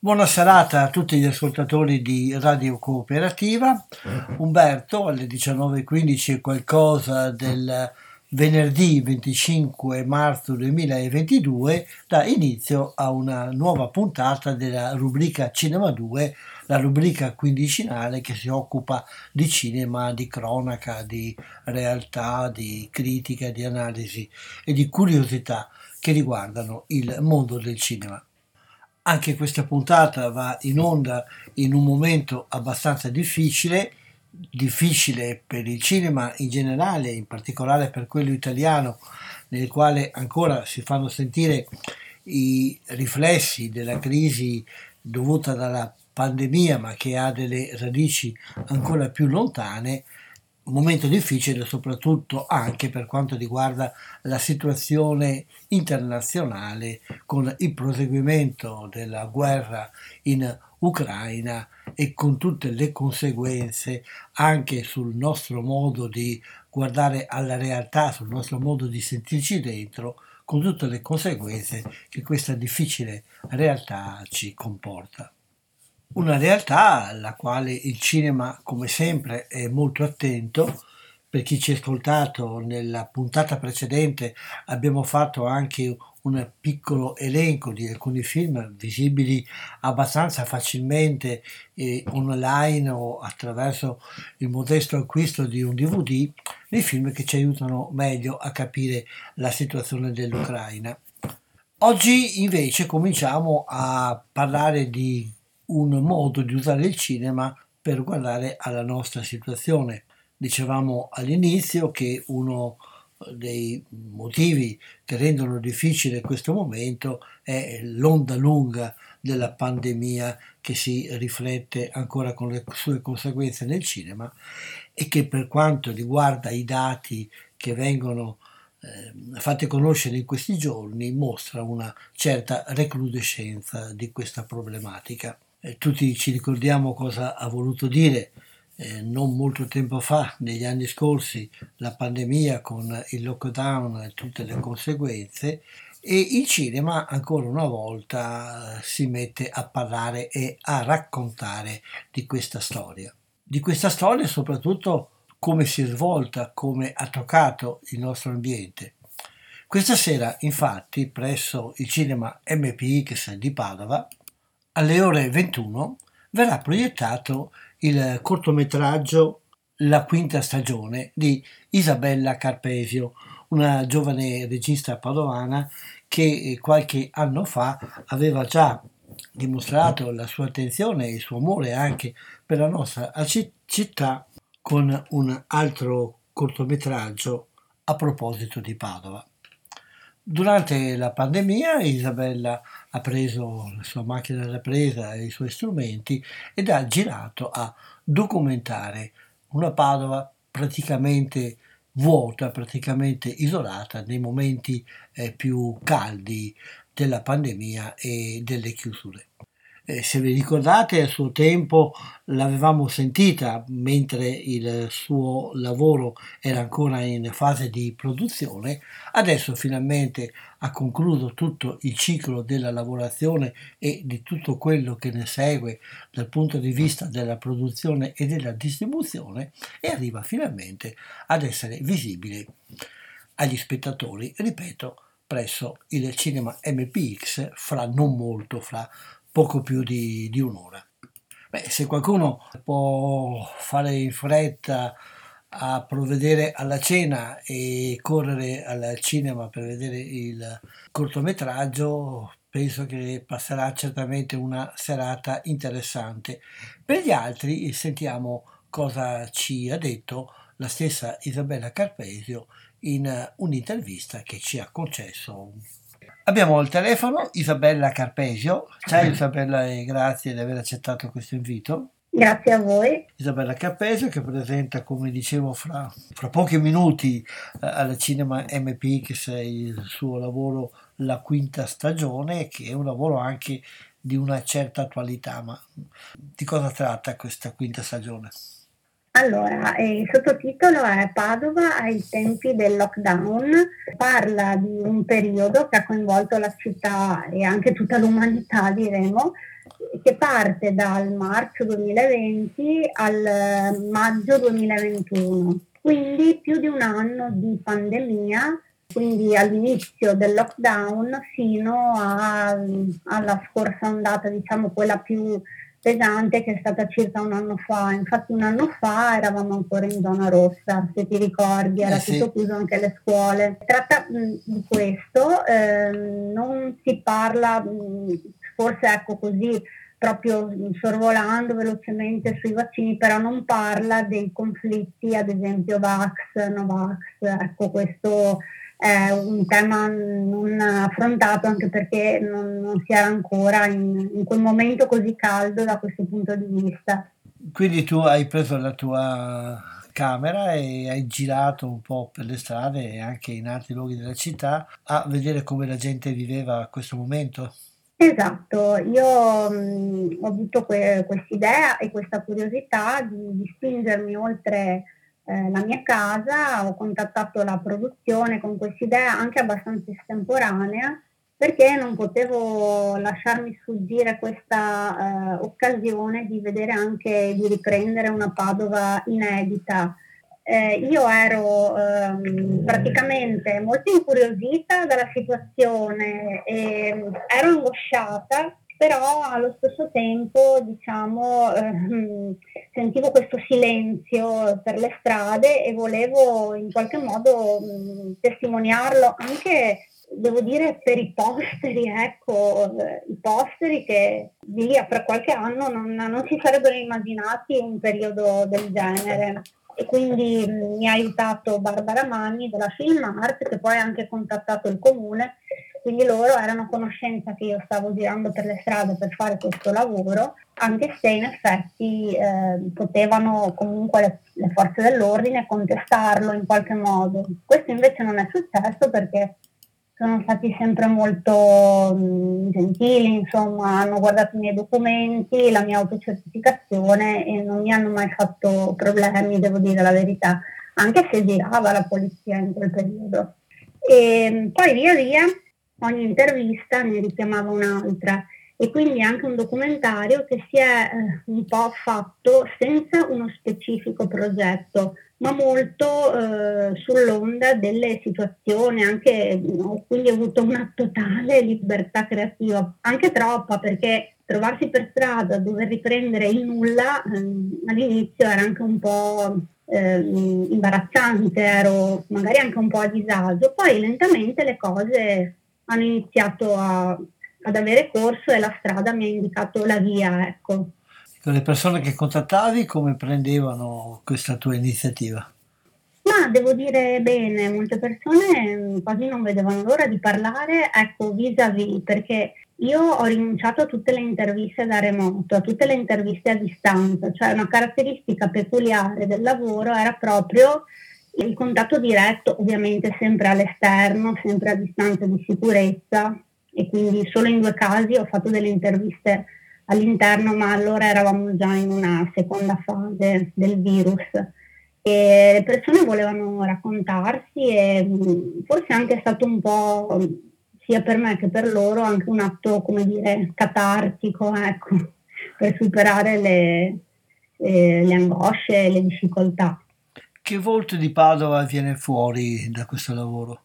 Buona serata a tutti gli ascoltatori di Radio Cooperativa. Umberto alle 19.15 qualcosa del venerdì 25 marzo 2022 dà inizio a una nuova puntata della rubrica Cinema 2, la rubrica quindicinale che si occupa di cinema, di cronaca, di realtà, di critica, di analisi e di curiosità che riguardano il mondo del cinema. Anche questa puntata va in onda in un momento abbastanza difficile, difficile per il cinema in generale, in particolare per quello italiano, nel quale ancora si fanno sentire i riflessi della crisi dovuta dalla pandemia, ma che ha delle radici ancora più lontane, momento difficile soprattutto anche per quanto riguarda la situazione internazionale con il proseguimento della guerra in Ucraina e con tutte le conseguenze anche sul nostro modo di guardare alla realtà, sul nostro modo di sentirci dentro, con tutte le conseguenze che questa difficile realtà ci comporta. Una realtà alla quale il cinema, come sempre, è molto attento. Per chi ci ha ascoltato nella puntata precedente abbiamo fatto anche un piccolo elenco di alcuni film visibili abbastanza facilmente eh, online o attraverso il modesto acquisto di un DVD, dei film che ci aiutano meglio a capire la situazione dell'Ucraina. Oggi invece cominciamo a parlare di un modo di usare il cinema per guardare alla nostra situazione. Dicevamo all'inizio che uno dei motivi che rendono difficile questo momento è l'onda lunga della pandemia che si riflette ancora con le sue conseguenze nel cinema e che per quanto riguarda i dati che vengono eh, fatti conoscere in questi giorni mostra una certa recrudescenza di questa problematica eh, tutti ci ricordiamo cosa ha voluto dire eh, non molto tempo fa, negli anni scorsi, la pandemia con il lockdown e tutte le conseguenze e il cinema ancora una volta si mette a parlare e a raccontare di questa storia. Di questa storia soprattutto come si è svolta, come ha toccato il nostro ambiente. Questa sera, infatti, presso il cinema MPX di Padova, alle ore 21 verrà proiettato il cortometraggio La quinta stagione di Isabella Carpesio, una giovane regista padovana che qualche anno fa aveva già dimostrato la sua attenzione e il suo amore anche per la nostra città con un altro cortometraggio a proposito di Padova. Durante la pandemia Isabella ha preso la sua macchina da presa e i suoi strumenti ed ha girato a documentare una Padova praticamente vuota, praticamente isolata nei momenti eh, più caldi della pandemia e delle chiusure. Eh, se vi ricordate, a suo tempo l'avevamo sentita mentre il suo lavoro era ancora in fase di produzione, adesso finalmente ha concluso tutto il ciclo della lavorazione e di tutto quello che ne segue dal punto di vista della produzione e della distribuzione e arriva finalmente ad essere visibile agli spettatori, ripeto, presso il cinema MPX fra non molto, fra poco più di, di un'ora. Beh, se qualcuno può fare in fretta a provvedere alla cena e correre al cinema per vedere il cortometraggio, penso che passerà certamente una serata interessante. Per gli altri sentiamo cosa ci ha detto la stessa Isabella Carpesio in un'intervista che ci ha concesso Abbiamo al telefono Isabella Carpesio. Ciao Isabella e grazie di aver accettato questo invito. Grazie a voi. Isabella Carpesio che presenta, come dicevo, fra, fra pochi minuti eh, al cinema MPX il suo lavoro La quinta stagione, che è un lavoro anche di una certa attualità. Ma di cosa tratta questa quinta stagione? Allora, il sottotitolo è Padova ai tempi del lockdown, parla di un periodo che ha coinvolto la città e anche tutta l'umanità, diremo, che parte dal marzo 2020 al eh, maggio 2021. Quindi più di un anno di pandemia, quindi all'inizio del lockdown fino a, alla scorsa ondata, diciamo quella più pesante che è stata circa un anno fa. Infatti un anno fa eravamo ancora in zona rossa, se ti ricordi, era eh sì. tutto chiuso anche le scuole. Tratta mh, di questo, eh, non si parla, mh, forse ecco così, proprio sorvolando velocemente sui vaccini, però non parla dei conflitti, ad esempio Vax, Novax, ecco questo è un tema non affrontato anche perché non, non si era ancora in, in, quel momento così caldo da questo punto di vista. Quindi tu hai preso la tua camera e hai girato un po' per le strade e anche in altri luoghi della città a vedere come la gente viveva questo momento? Esatto, io mh, ho avuto que- questa idea e questa curiosità di, di spingermi oltre eh, la mia casa, ho contattato la produzione con questa idea anche abbastanza estemporanea perché non potevo lasciarmi sfuggire questa eh, occasione di vedere anche di riprendere una Padova inedita. Eh, io ero ehm, praticamente molto incuriosita dalla situazione e ero angosciata però allo stesso tempo diciamo, ehm, sentivo questo silenzio per le strade e volevo in qualche modo testimoniarlo anche devo dire per i posteri, ecco, eh, i posteri che di lì a fra qualche anno non, non si sarebbero immaginati un periodo del genere e quindi mi ha aiutato Barbara Manni della Film Art che poi ha anche contattato il comune quindi loro erano a conoscenza che io stavo girando per le strade per fare questo lavoro, anche se in effetti eh, potevano comunque le, le, forze dell'ordine contestarlo in qualche modo. Questo invece non è successo perché sono stati sempre molto mh, mm, gentili, insomma, hanno guardato i miei documenti, la mia autocertificazione e non mi hanno mai fatto problemi, devo dire la verità, anche se girava la polizia in quel periodo. E poi via via ogni intervista ne richiamava un'altra e quindi anche un documentario che si è eh, un po' fatto senza uno specifico progetto, ma molto eh, sull'onda delle situazioni, anche no, quindi ho avuto una totale libertà creativa, anche troppa perché trovarsi per strada, dover riprendere il nulla, ehm, all'inizio era anche un po' eh, imbarazzante, ero magari anche un po' a disagio, poi lentamente le cose hanno iniziato a, ad avere corso e la strada mi ha indicato la via. Ecco. Le persone che contattavi come prendevano questa tua iniziativa? Ma devo dire bene, molte persone mm, quasi non vedevano l'ora di parlare, ecco, vis-à-vis, perché io ho rinunciato a tutte le interviste da remoto, a tutte le interviste a distanza, cioè una caratteristica peculiare del lavoro era proprio il contatto diretto, ovviamente sempre all'esterno, sempre a distanza di sicurezza e quindi solo in due casi ho fatto delle interviste all'interno, ma allora eravamo già in una seconda fase del virus e le persone volevano raccontarsi e mm, forse anche è stato un po' sia per me che per loro anche un atto, come dire, catartico, ecco, per superare le, le, le angosce e le difficoltà. Che volto di Padova viene fuori da questo lavoro?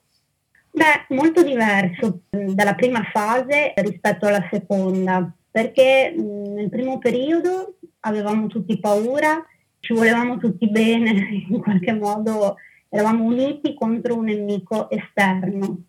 Beh, molto diverso dalla prima fase rispetto alla seconda, perché mm, nel primo periodo avevamo tutti paura, ci volevamo tutti bene, in qualche modo eravamo uniti contro un nemico esterno.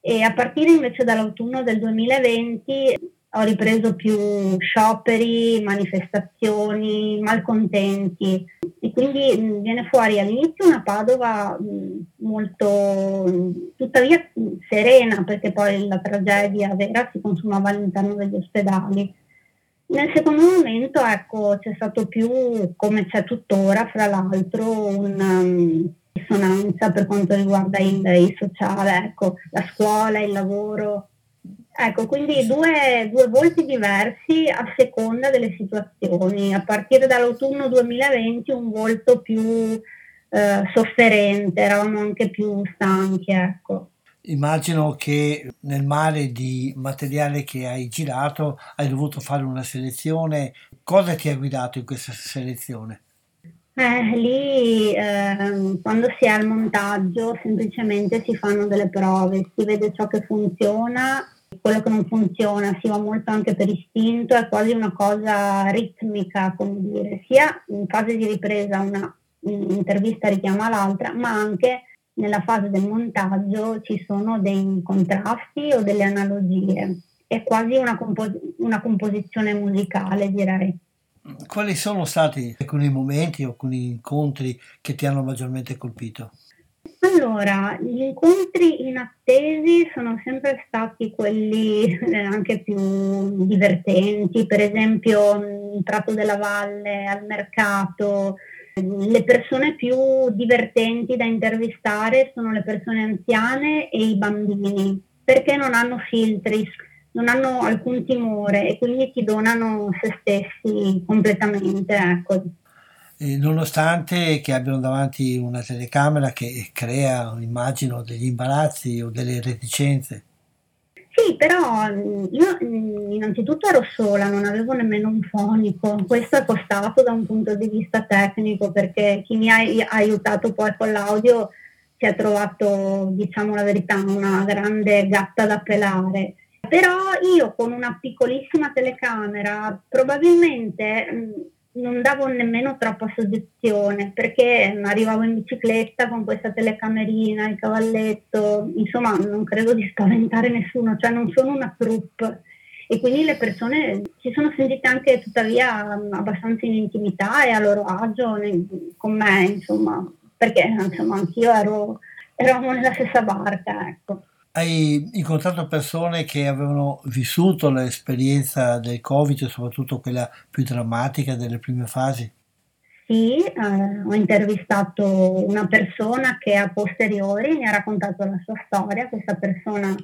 E a partire invece dall'autunno del 2020 ho ripreso più scioperi, manifestazioni, malcontenti e quindi mh, viene fuori all'inizio una Padova mh, molto, mh, tuttavia serena perché poi la tragedia vera si consumava all'interno degli ospedali. Nel secondo momento ecco, c'è stato più, come c'è tuttora, fra l'altro, una dissonanza per quanto riguarda il, il sociale, ecco, la scuola, il lavoro, Ecco, quindi due, due, volti diversi a seconda delle situazioni. A partire dall'autunno 2020 un volto più eh, sofferente, eravamo anche più stanchi. Ecco. Immagino che nel mare di materiale che hai girato hai dovuto fare una selezione. Cosa ti ha guidato in questa selezione? Eh, lì eh, quando si è al montaggio semplicemente si fanno delle prove, si vede ciò che funziona quello che non funziona, si va molto anche per istinto, è quasi una cosa ritmica, come dire, sia in fase di ripresa una intervista richiama l'altra, ma anche nella fase del montaggio ci sono dei contrasti o delle analogie. È quasi una, compos- una composizione musicale, direi. Quali sono stati alcuni momenti alcuni incontri che ti hanno maggiormente colpito? Allora, gli incontri inattesi sono sempre stati quelli eh, anche più divertenti, per esempio il Prato della Valle, al mercato. Le persone più divertenti da intervistare sono le persone anziane e i bambini, perché non hanno filtri, non hanno alcun timore e quindi ti donano se stessi completamente. Ecco nonostante che abbiano davanti una telecamera che crea, immagino, degli imbarazzi o delle reticenze. Sì, però mm, io mm, innanzitutto ero sola, non avevo nemmeno un fonico, questo è costato da un punto di vista tecnico perché chi mi ha aiutato poi con l'audio si è trovato, diciamo la verità, una grande gatta da pelare. Però io con una piccolissima telecamera probabilmente mm, non davo nemmeno troppa soggezione perché arrivavo in bicicletta con questa telecamerina, il cavalletto, insomma non credo di spaventare nessuno, cioè non sono una troupe e quindi le persone si sono sentite anche tuttavia abbastanza in intimità e a loro agio con me, insomma, perché insomma anch'io ero, eravamo nella stessa barca, ecco. Hai incontrato persone che avevano vissuto l'esperienza del Covid, soprattutto quella più drammatica delle prime fasi? Sì, eh, ho intervistato una persona che a posteriori mi ha raccontato la sua storia. Questa persona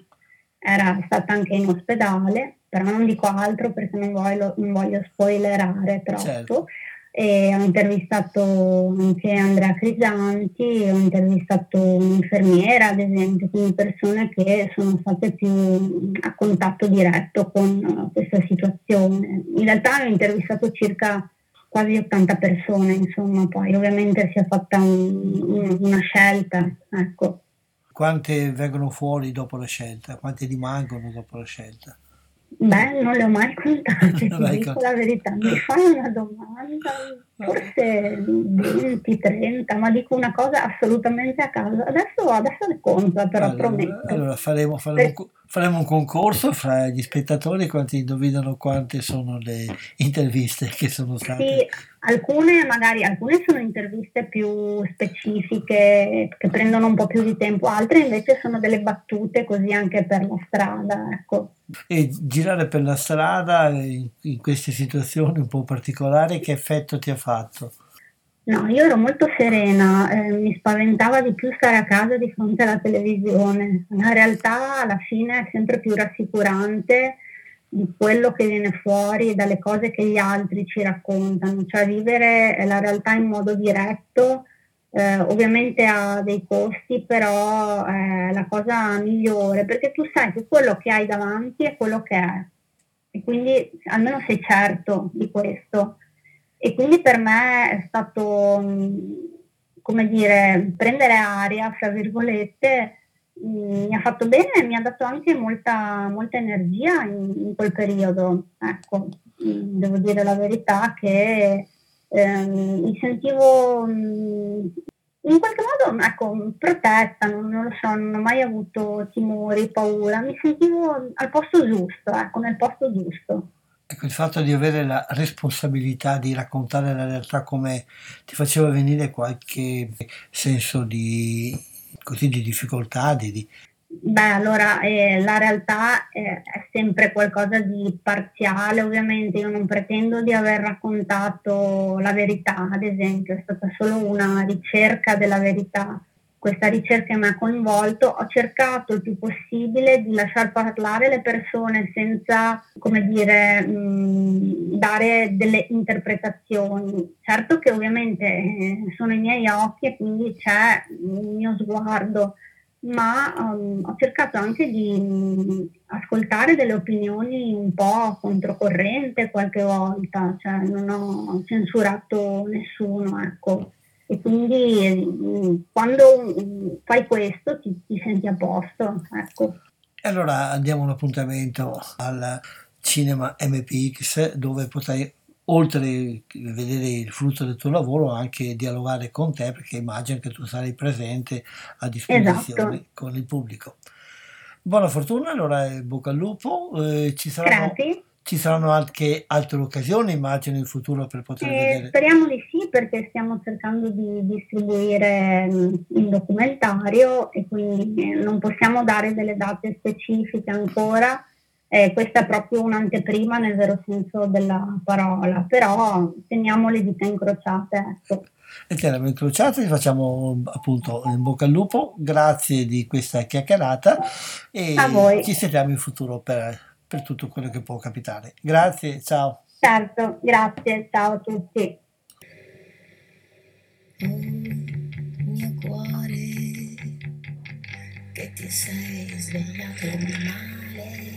era stata anche in ospedale, però non dico altro perché non voglio, non voglio spoilerare troppo. Certo e ho intervistato anche Andrea Crisanti, ho intervistato un'infermiera ad esempio, quindi persone che sono state più a contatto diretto con questa situazione. In realtà ho intervistato circa quasi 80 persone, insomma, poi ovviamente si è fatta un, una scelta. Ecco. Quante vengono fuori dopo la scelta? Quante rimangono dopo la scelta? Beh, non le ho mai contate, ti dico la verità. Mi fai una domanda, forse 20, 30, ma dico una cosa assolutamente a caso. Adesso, adesso le conto, però allora, prometto. Allora faremo, faremo, per... faremo, un concorso fra gli spettatori quanti indovinano quante sono le interviste che sono state. Sì, alcune magari, alcune sono interviste più specifiche che prendono un po' più di tempo, altre invece sono delle battute così anche per la strada, ecco. E girare per la strada in, in queste situazioni un po' particolari, che effetto ti ha fatto? No, io ero molto serena, eh, mi spaventava di più stare a casa di fronte alla televisione. La realtà alla fine è sempre più rassicurante di quello che viene fuori dalle cose che gli altri ci raccontano, cioè vivere la realtà in modo diretto eh, ovviamente ha dei costi, però è la cosa migliore perché tu sai che quello che hai davanti è quello che è e quindi almeno sei certo di questo. E quindi per me è stato, come dire, prendere aria, fra virgolette, mi ha fatto bene e mi ha dato anche molta, molta energia in, in, quel periodo. Ecco, devo dire la verità che ehm, mi sentivo in qualche modo ecco, protetta, non, non, lo so, non ho mai avuto timori, paura, mi sentivo al posto giusto, ecco, nel posto giusto. Ecco, il fatto di avere la responsabilità di raccontare la realtà come ti faceva venire qualche senso di, così, di difficoltà, di, di, Beh, allora eh, la realtà eh, è sempre qualcosa di parziale, ovviamente io non pretendo di aver raccontato la verità, ad esempio, è stata solo una ricerca della verità. Questa ricerca mi ha coinvolto, ho cercato il più possibile di lasciar parlare le persone senza, come dire, mh, dare delle interpretazioni. Certo che ovviamente eh, sono i miei occhi e quindi c'è il mio sguardo ma um, ho cercato anche di um, ascoltare delle opinioni un po' controcorrente qualche volta, cioè non ho censurato nessuno, ecco. E quindi um, quando fai questo ti, ti, senti a posto, ecco. E allora andiamo un appuntamento al cinema MPX dove potrai oltre a vedere il frutto del tuo lavoro, anche dialogare con te, perché immagino che tu sarai presente a disposizione esatto. con il pubblico. Buona fortuna, allora bocca al lupo. Eh, ci, saranno, ci, saranno, anche altre occasioni, immagino, in futuro per poter eh, vedere. Speriamo di sì, perché stiamo cercando di distribuire mm, il documentario e quindi non possiamo dare delle date specifiche ancora eh, questa è proprio un'anteprima nel vero senso della parola, però teniamo le dita incrociate. Ecco. E teniamo incrociate, ti facciamo appunto in bocca al lupo, grazie di questa chiacchierata e ci sentiamo in futuro per, per tutto quello che può capitare. Grazie, ciao. Certo, grazie, ciao a tutti. Oh, mio cuore, che ti sei svegliato male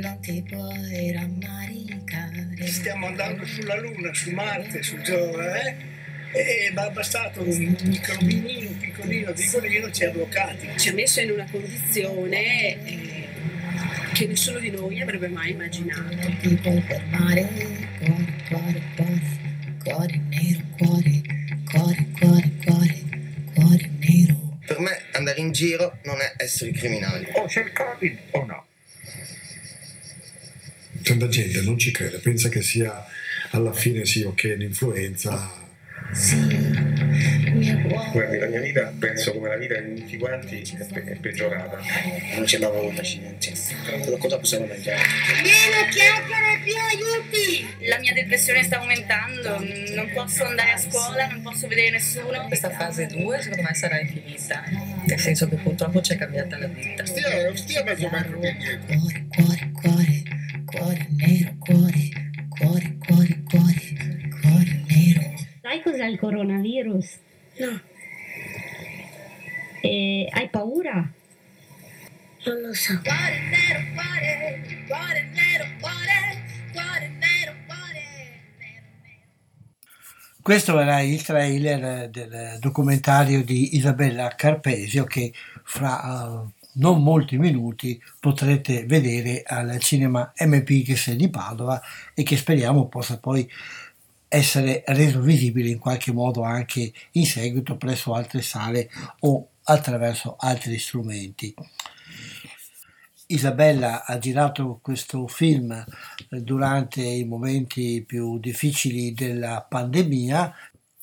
non ti puoi rammaricare. Stiamo andando sulla Luna, su Marte, su Giove, eh? E mi è bastato un microbinino piccolino, piccolino, ci ha bloccati. Ci ha messo in una condizione eh, che nessuno di noi avrebbe mai immaginato. Ti puoi fermare, cuore, cuore, cuore, cuore nero, cuore, cuore, cuore, cuore, cuore nero. Per me andare in giro non è essere criminali. O c'è il Covid o no tanta gente non ci crede, pensa che sia alla fine sì, ok, l'influenza. Sì, Guardi, la mia vita, penso come la vita di tutti quanti, è, pe- è peggiorata. Non c'è lavoro in accidenti. Cosa possiamo mangiare? Meno chiacchiere, più aiuti! La mia depressione sta aumentando, non posso andare a scuola, non posso vedere nessuno. Questa fase 2 secondo me sarà infinita, nel senso che purtroppo ci è cambiata la vita. Stia, stia mezzo metro indietro. Cuore, cuore, cuore cuore nero, cuore, cuore, cuore. Sai cos'è il coronavirus? No. E hai paura? Non lo so. Cuore nero, cuore, cuore nero, cuore, cuore nero, cuore nero, Questo era il trailer del documentario di Isabella Carpesio che fra uh, non molti minuti potrete vedere al cinema MPX di Padova e che speriamo possa poi essere reso visibile in qualche modo anche in seguito presso altre sale o attraverso altri strumenti. Isabella ha girato questo film eh, durante i momenti più difficili della pandemia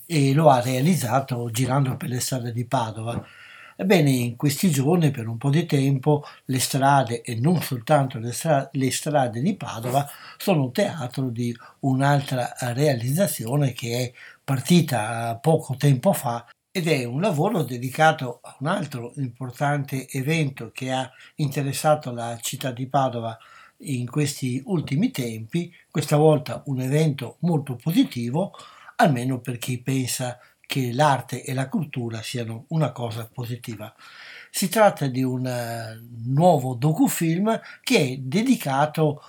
e lo ha realizzato girando per le strade di Padova Ebbene, in questi giorni, per un po' di tempo, le strade, e non soltanto le, stra- le strade di Padova, sono teatro di un'altra realizzazione che è partita poco tempo fa ed è un lavoro dedicato a un altro importante evento che ha interessato la città di Padova in questi ultimi tempi, questa volta un evento molto positivo, almeno per chi pensa che l'arte e la cultura siano una cosa positiva. Si tratta di un eh, nuovo docufilm che è dedicato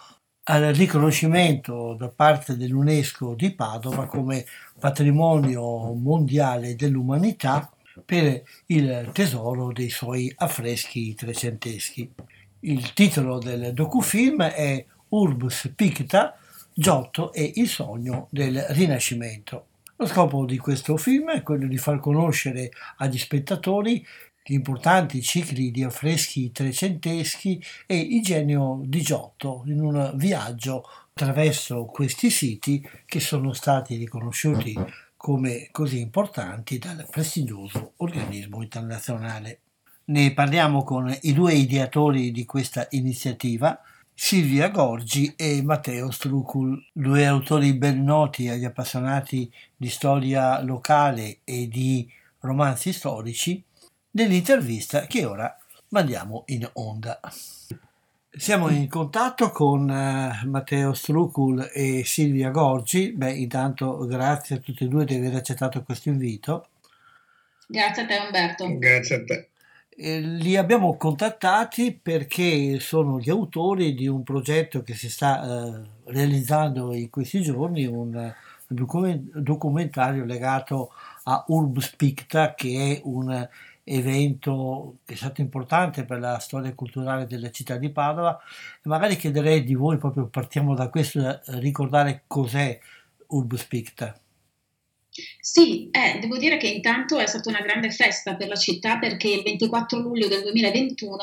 al riconoscimento da parte dell'UNESCO di Padova come patrimonio mondiale dell'umanità per il tesoro dei suoi affreschi trecenteschi. Il titolo del docufilm è Urbus Picta, Giotto e il sogno del Rinascimento. Lo scopo di questo film è quello di far conoscere agli spettatori gli importanti cicli di affreschi trecenteschi e il genio di Giotto in un viaggio attraverso questi siti che sono stati riconosciuti come così importanti dal prestigioso organismo internazionale. Ne parliamo con i due ideatori di questa iniziativa, Silvia Gorgi e Matteo Strucul, due autori ben noti agli appassionati di storia locale e di romanzi storici nell'intervista che ora mandiamo in onda. Siamo in contatto con uh, Matteo Strucul e Silvia Gorgi. Beh, intanto grazie a tutti e due di aver accettato questo invito. Grazie a te Umberto. Grazie a te. Eh, li abbiamo contattati perché sono gli autori di un progetto che si sta uh, realizzando in questi giorni, un documentario legato a Urbs Picta, che è un evento che è stato importante per la storia culturale della città di Padova magari chiederei di voi, proprio partiamo da questo, ricordare cos'è Urbus Picta. Sì, eh, devo dire che intanto è stata una grande festa per la città perché il 24 luglio del 2021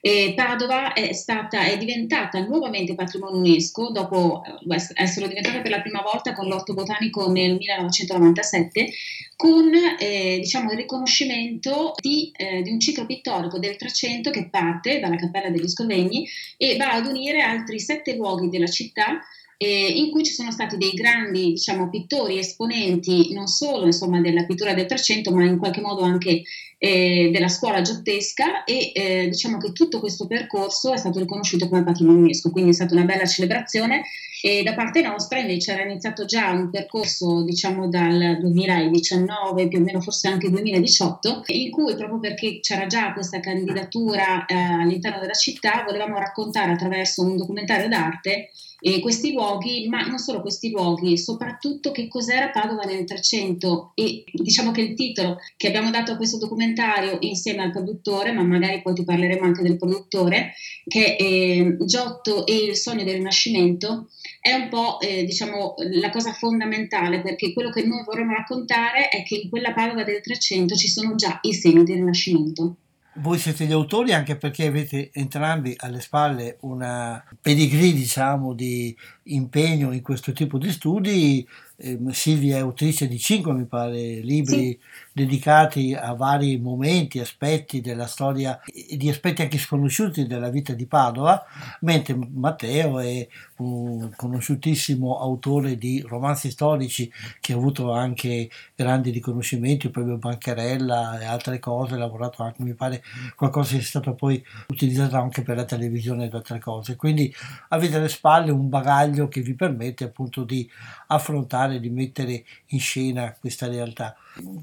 eh, Padova è, stata, è diventata nuovamente patrimonio UNESCO dopo eh, essere diventata per la prima volta con l'orto botanico nel 1997 con eh, diciamo, il riconoscimento di, eh, di, un ciclo pittorico del Trecento che parte dalla Cappella degli Scovegni e va ad unire altri sette luoghi della città eh, in cui ci sono stati dei grandi diciamo, pittori esponenti non solo insomma, della pittura del Trecento ma in qualche modo anche eh, della scuola giottesca e eh, diciamo che tutto questo percorso è stato riconosciuto come patrimonio UNESCO, quindi è stata una bella celebrazione e da parte nostra invece era iniziato già un percorso diciamo dal 2019 più o meno forse anche 2018 in cui proprio perché c'era già questa candidatura eh, all'interno della città volevamo raccontare attraverso un documentario d'arte e questi luoghi, ma non solo questi luoghi, soprattutto che cos'era Padova nel 300 e diciamo che il titolo che abbiamo dato a questo documentario insieme al produttore, ma magari poi ti parleremo anche del produttore, che è eh, Giotto e il sogno del Rinascimento, è un po' eh, diciamo la cosa fondamentale perché quello che noi vorremmo raccontare è che in quella Padova del 300 ci sono già i segni del Rinascimento. Voi siete gli autori anche perché avete entrambi alle spalle una pedigree, diciamo, di impegno in questo tipo di studi. Eh, Silvia è autrice di cinque, mi pare, libri sì dedicati a vari momenti, aspetti della storia di aspetti anche sconosciuti della vita di Padova, mentre Matteo è un conosciutissimo autore di romanzi storici che ha avuto anche grandi riconoscimenti, proprio Bancarella e altre cose, ha lavorato anche, mi pare, qualcosa che è stato poi utilizzato anche per la televisione ed altre cose. Quindi avete alle spalle un bagaglio che vi permette appunto di affrontare, di mettere in scena questa realtà.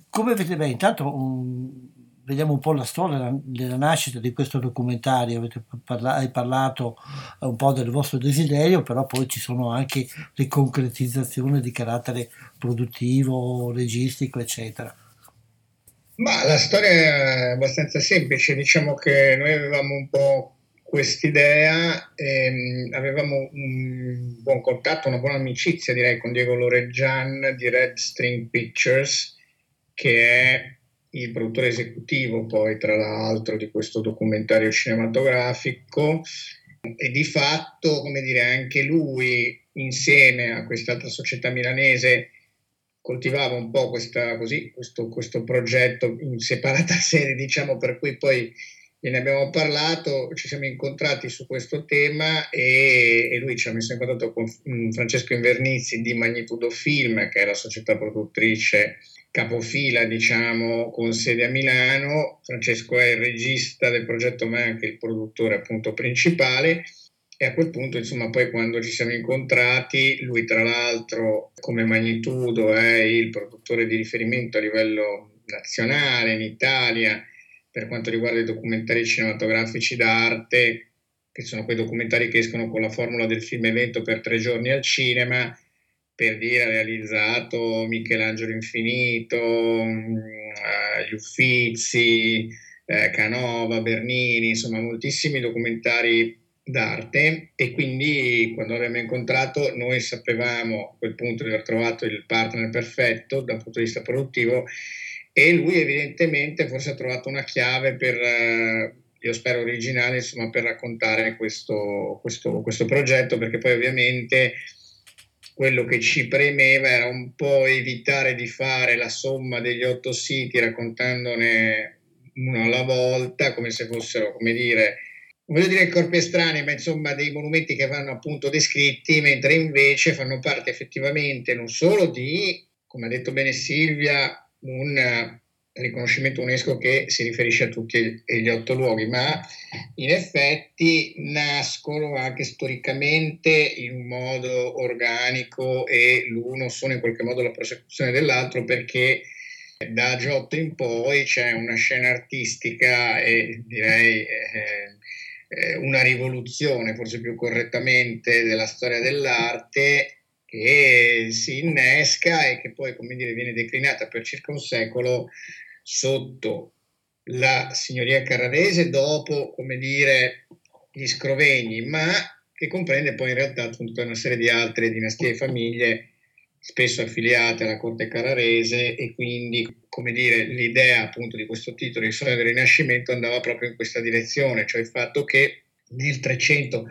Come avete, beh, intanto um, vediamo un po' la storia della nascita di questo documentario, parla- hai parlato un po' del vostro desiderio, però poi ci sono anche le concretizzazioni di carattere produttivo, registico, eccetera. Ma la storia è abbastanza semplice, diciamo che noi avevamo un po' quest'idea, ehm, avevamo un buon contatto, una buona amicizia direi con Diego Loreggian di Red String Pictures, che è il produttore esecutivo poi tra l'altro di questo documentario cinematografico. E di fatto, come dire, anche lui insieme a quest'altra società milanese coltivava un po' questa, così, questo, questo progetto in separata sede, diciamo, per cui poi ne abbiamo parlato, ci siamo incontrati su questo tema e, e lui ci ha messo in contatto con Francesco Invernizzi di Magnitudo Film, che è la società produttrice capofila, diciamo, con sede a Milano. Francesco è il regista del progetto, ma è anche il produttore appunto principale. E a quel punto, insomma, poi quando ci siamo incontrati, lui tra l'altro come magnitudo è il produttore di riferimento a livello nazionale in Italia per quanto riguarda i documentari cinematografici d'arte, che sono quei documentari che escono con la formula del film evento per tre giorni al cinema, per dire ha realizzato Michelangelo Infinito, mm, Gli Uffizi, eh, Canova, Bernini, insomma moltissimi documentari d'arte. E quindi quando abbiamo incontrato noi sapevamo a quel punto di aver trovato il partner perfetto dal punto di vista produttivo e lui evidentemente forse ha trovato una chiave per, eh, io spero originale, insomma, per raccontare questo, questo, questo progetto perché poi ovviamente quello che ci premeva era un po' evitare di fare la somma degli otto siti raccontandone uno alla volta, come se fossero, come dire, voglio dire corpi estranei, ma insomma dei monumenti che vanno appunto descritti, mentre invece fanno parte effettivamente non solo di, come ha detto bene Silvia, un riconoscimento UNESCO che si riferisce a tutti gli otto luoghi, ma in effetti nascono anche storicamente in un modo organico e l'uno sono in qualche modo la prosecuzione dell'altro perché da Giotto in poi c'è una scena artistica e direi eh, una rivoluzione, forse più correttamente, della storia dell'arte che si innesca e che poi, come dire, viene declinata per circa un secolo sotto la signoria carrarese dopo, come dire, gli Scrovegni, ma che comprende poi in realtà tutta una serie di altre dinastie e famiglie spesso affiliate alla corte carrarese e quindi, come dire, l'idea appunto di questo titolo, il sogno del Rinascimento, andava proprio in questa direzione, cioè il fatto che nel 300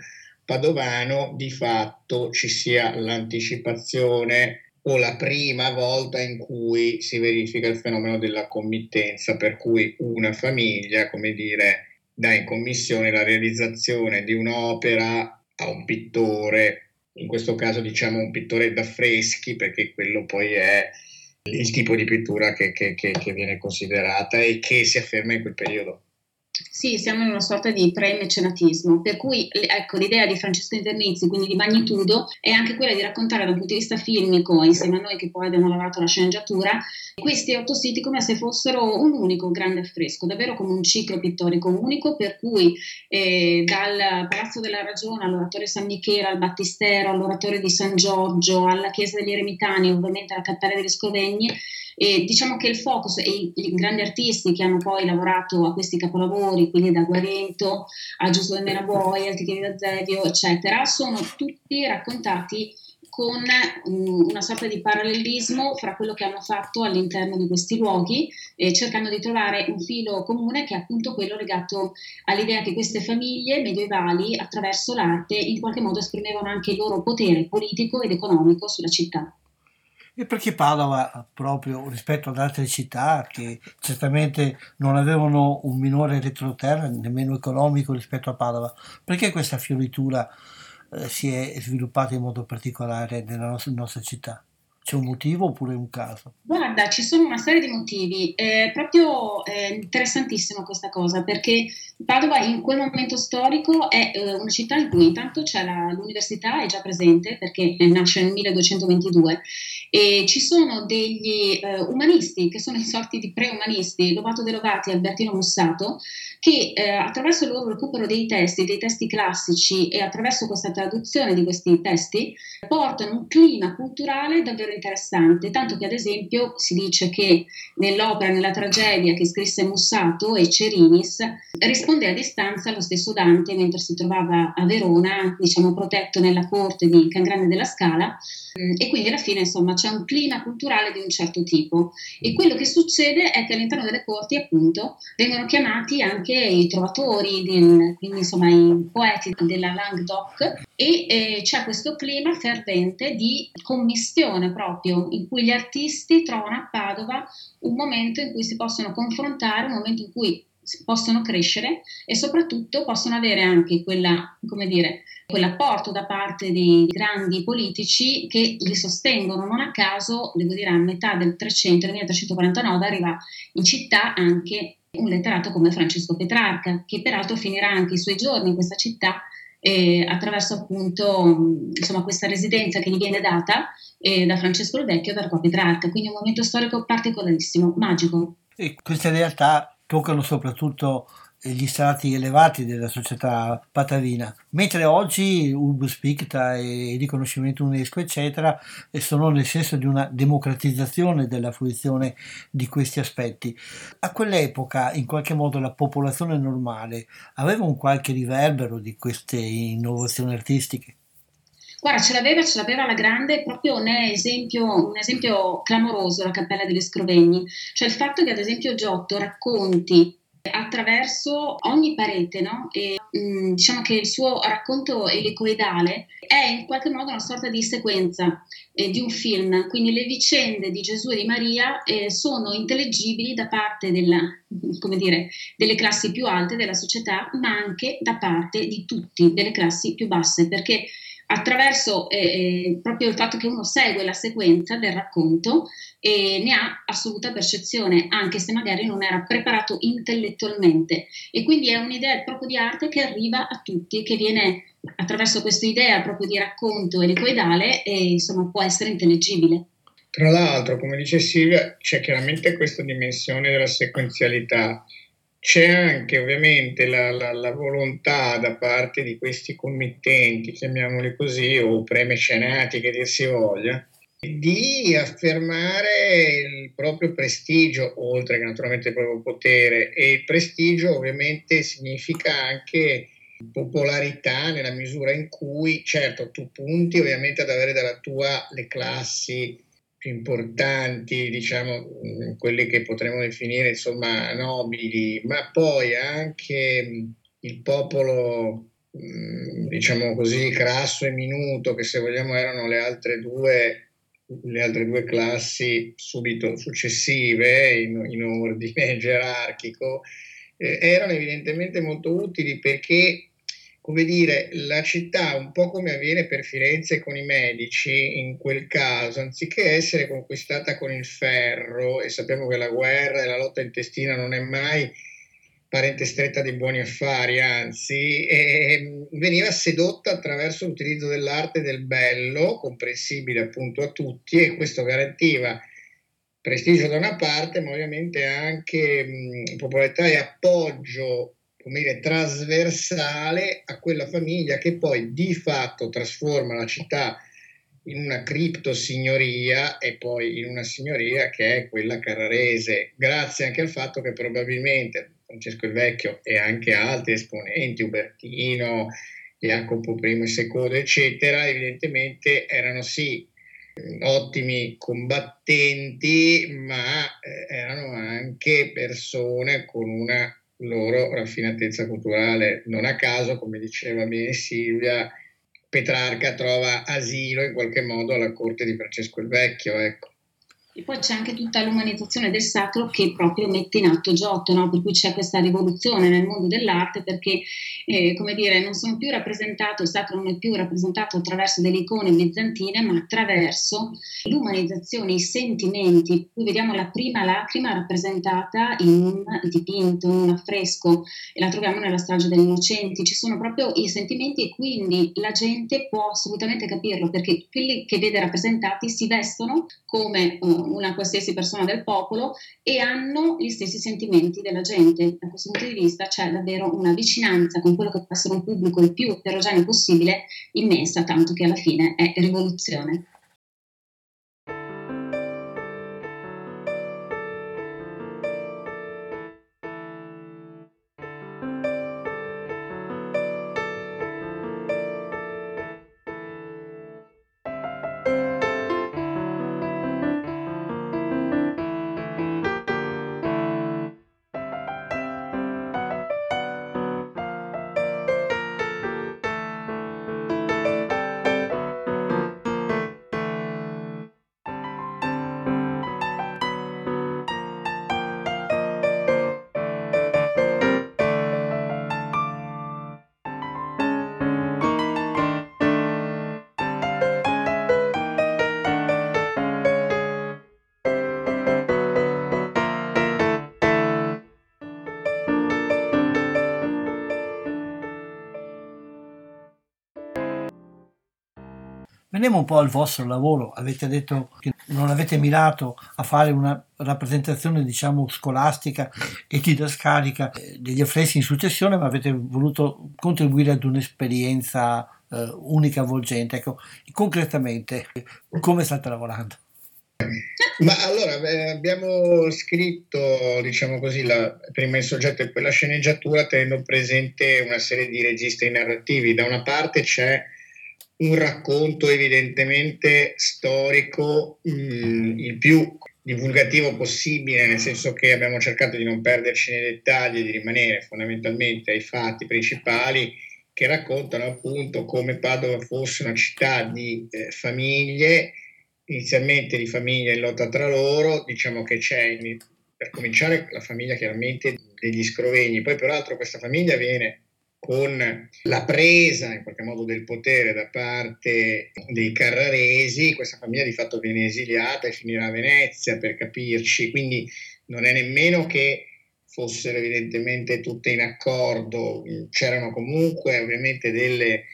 padovano di fatto ci sia l'anticipazione o la prima volta in cui si verifica il fenomeno della committenza, per cui una famiglia, come dire, dà in commissione la realizzazione di un'opera a un pittore, in questo caso diciamo un pittore d'affreschi, perché quello poi è il tipo di pittura che, che, che, che viene considerata e che si afferma in quel periodo. Sì, siamo in una sorta di pre-mecenatismo, per cui ecco, l'idea di Francesco Internizzi, quindi di magnitudo, è anche quella di raccontare da un punto di vista filmico, insieme a noi che poi abbiamo lavorato la sceneggiatura, questi otto siti come se fossero un unico grande affresco, davvero come un ciclo pittorico unico, per cui eh, dal Palazzo della Ragione all'Oratorio San Michele, al Battistero, all'Oratorio di San Giorgio, alla Chiesa degli Eremitani, ovviamente alla Cattare degli Scrovegni, e diciamo che il focus e i, grandi artisti che hanno poi lavorato a questi capolavori, quindi da Guarento a Giuseppe Menaboi, al Titini da Zevio, eccetera, sono tutti raccontati con um, una sorta di parallelismo fra quello che hanno fatto all'interno di questi luoghi, eh, cercando di trovare un filo comune che è appunto quello legato all'idea che queste famiglie medievali, attraverso l'arte, in qualche modo esprimevano anche il loro potere politico ed economico sulla città. E perché Padova, proprio rispetto ad altre città che certamente non avevano un minore retroterra, nemmeno economico rispetto a Padova, perché questa fioritura eh, si è sviluppata in modo particolare nella nostra, nostra città? C'è un motivo oppure un caso? Guarda, ci sono una serie di motivi. È proprio eh, interessantissima questa cosa perché Padova in quel momento storico è eh, una città in cui intanto c'è la, l'università, è già presente perché nasce nel 1222 e ci sono degli eh, umanisti che sono insorti di pre-umanisti, Lobato De Lovati e Albertino Mussato, che eh, attraverso il loro recupero dei testi, dei testi classici e attraverso questa traduzione di questi testi portano un clima culturale davvero interessante, tanto che ad esempio si dice che nell'opera, nella tragedia che scrisse Mussato e Cerinis, risponde a distanza allo stesso Dante mentre si trovava a Verona, diciamo protetto nella corte di Cangrande della Scala, mm, e quindi alla fine insomma c'è un clima culturale di un certo tipo. E quello che succede è che all'interno delle corti appunto vengono chiamati anche i trovatori, quindi insomma i poeti della Languedoc, e eh, c'è questo clima fervente di commistione proprio, in cui gli artisti trovano a Padova un momento in cui si possono confrontare, un momento in cui possono crescere e soprattutto possono avere anche quella, come dire, quell'apporto da parte di grandi politici che li sostengono. Non a caso, devo dire, a metà del 300, nel 1349, arriva in città anche un letterato come Francesco Petrarca, che peraltro finirà anche i suoi giorni in questa città eh, attraverso appunto insomma, questa residenza che gli viene data eh, da Francesco il Vecchio da Rocco Petrarca, quindi un momento storico particolarissimo, magico. E queste realtà toccano soprattutto gli strati elevati della società patavina, mentre oggi Urbus Picta e il riconoscimento UNESCO, eccetera, sono nel senso di una democratizzazione della fruizione di questi aspetti. A quell'epoca, in qualche modo, la popolazione normale aveva un qualche riverbero di queste innovazioni artistiche? Guarda, ce l'aveva, ce l'aveva la grande, proprio ne esempio, un esempio clamoroso la Cappella degli Scrovegni, cioè il fatto che ad esempio Giotto racconti attraverso ogni parete, no? E, mm, diciamo che il suo racconto elicoidale è in qualche modo una sorta di sequenza eh, di un film, quindi le vicende di Gesù e di Maria eh, sono intellegibili da parte della, dire, delle classi più alte della società, ma anche da parte di tutti, delle classi più basse, perché attraverso eh, eh, proprio il fatto che uno segue la sequenza del racconto e ne ha assoluta percezione, anche se magari non era preparato intellettualmente. E quindi è un'idea proprio di arte che arriva a tutti, che viene attraverso questa idea proprio di racconto elicoidale e insomma può essere intellegibile. Tra l'altro, come dice Silvia, c'è chiaramente questa dimensione della sequenzialità c'è anche ovviamente la, la, la, volontà da parte di questi committenti, chiamiamoli così, o premecenati che dir si voglia, di affermare il proprio prestigio, oltre che naturalmente il proprio potere. E il prestigio ovviamente significa anche popolarità nella misura in cui, certo, tu punti ovviamente ad avere dalla tua le classi importanti, diciamo, mm, quelli che potremmo definire insomma nobili, ma poi anche mm, il popolo, mm, diciamo così, crasso e minuto, che se vogliamo erano le altre due, le altre due classi subito successive in, in ordine gerarchico, eh, erano evidentemente molto utili perché come dire, la città, un po' come avviene per Firenze con i medici, in quel caso, anziché essere conquistata con il ferro, e sappiamo che la guerra e la lotta intestina non è mai parente stretta dei buoni affari, anzi, eh, veniva sedotta attraverso l'utilizzo dell'arte del bello, comprensibile appunto a tutti, e questo garantiva prestigio da una parte, ma ovviamente anche mh, popolarità e appoggio come dire, trasversale a quella famiglia che poi di fatto trasforma la città in una criptosignoria e poi in una signoria che è quella carrarese, grazie anche al fatto che probabilmente Francesco il Vecchio e anche altri esponenti, Ubertino, Jacopo I e II, eccetera, evidentemente erano sì ottimi combattenti, ma eh, erano anche persone con una loro raffinatezza culturale. Non a caso, come diceva bene Silvia, Petrarca trova asilo in qualche modo alla corte di Francesco il Vecchio. Ecco. E poi c'è anche tutta l'umanizzazione del sacro che proprio mette in atto Giotto, no? per cui c'è questa rivoluzione nel mondo dell'arte perché, eh, come dire, non sono più rappresentato, il sacro non è più rappresentato attraverso delle icone bizantine, ma attraverso l'umanizzazione, i sentimenti. Qui vediamo la prima lacrima rappresentata in un dipinto, in un affresco, e la troviamo nella strage degli innocenti. Ci sono proprio i sentimenti e quindi la gente può assolutamente capirlo perché quelli che vede rappresentati si vestono come... Uh, una qualsiasi persona del popolo e hanno gli stessi sentimenti della gente. Da questo punto di vista c'è davvero una vicinanza con quello che può essere un pubblico il più eterogeneo possibile immensa, tanto che alla fine è rivoluzione. Veniamo un po' al vostro lavoro, avete detto che non avete mirato a fare una rappresentazione diciamo scolastica e didascalica eh, degli affreschi in successione, ma avete voluto contribuire ad un'esperienza eh, unica, avvolgente. Ecco, concretamente, come state lavorando? Ma allora eh, abbiamo scritto, diciamo così, la, prima il soggetto e poi la sceneggiatura tenendo presente una serie di registri narrativi. Da una parte c'è un racconto evidentemente storico mh, mm, il più divulgativo possibile, nel senso che abbiamo cercato di non perderci nei dettagli, di rimanere fondamentalmente ai fatti principali che raccontano appunto come Padova fosse una città di eh, famiglie, inizialmente di famiglie in lotta tra loro, diciamo che c'è per cominciare la famiglia chiaramente degli Scrovegni, poi peraltro questa famiglia viene con la presa in qualche modo del potere da parte dei carraresi, questa famiglia di fatto viene esiliata e finirà a Venezia per capirci, quindi non è nemmeno che fossero evidentemente tutte in accordo, c'erano comunque ovviamente delle,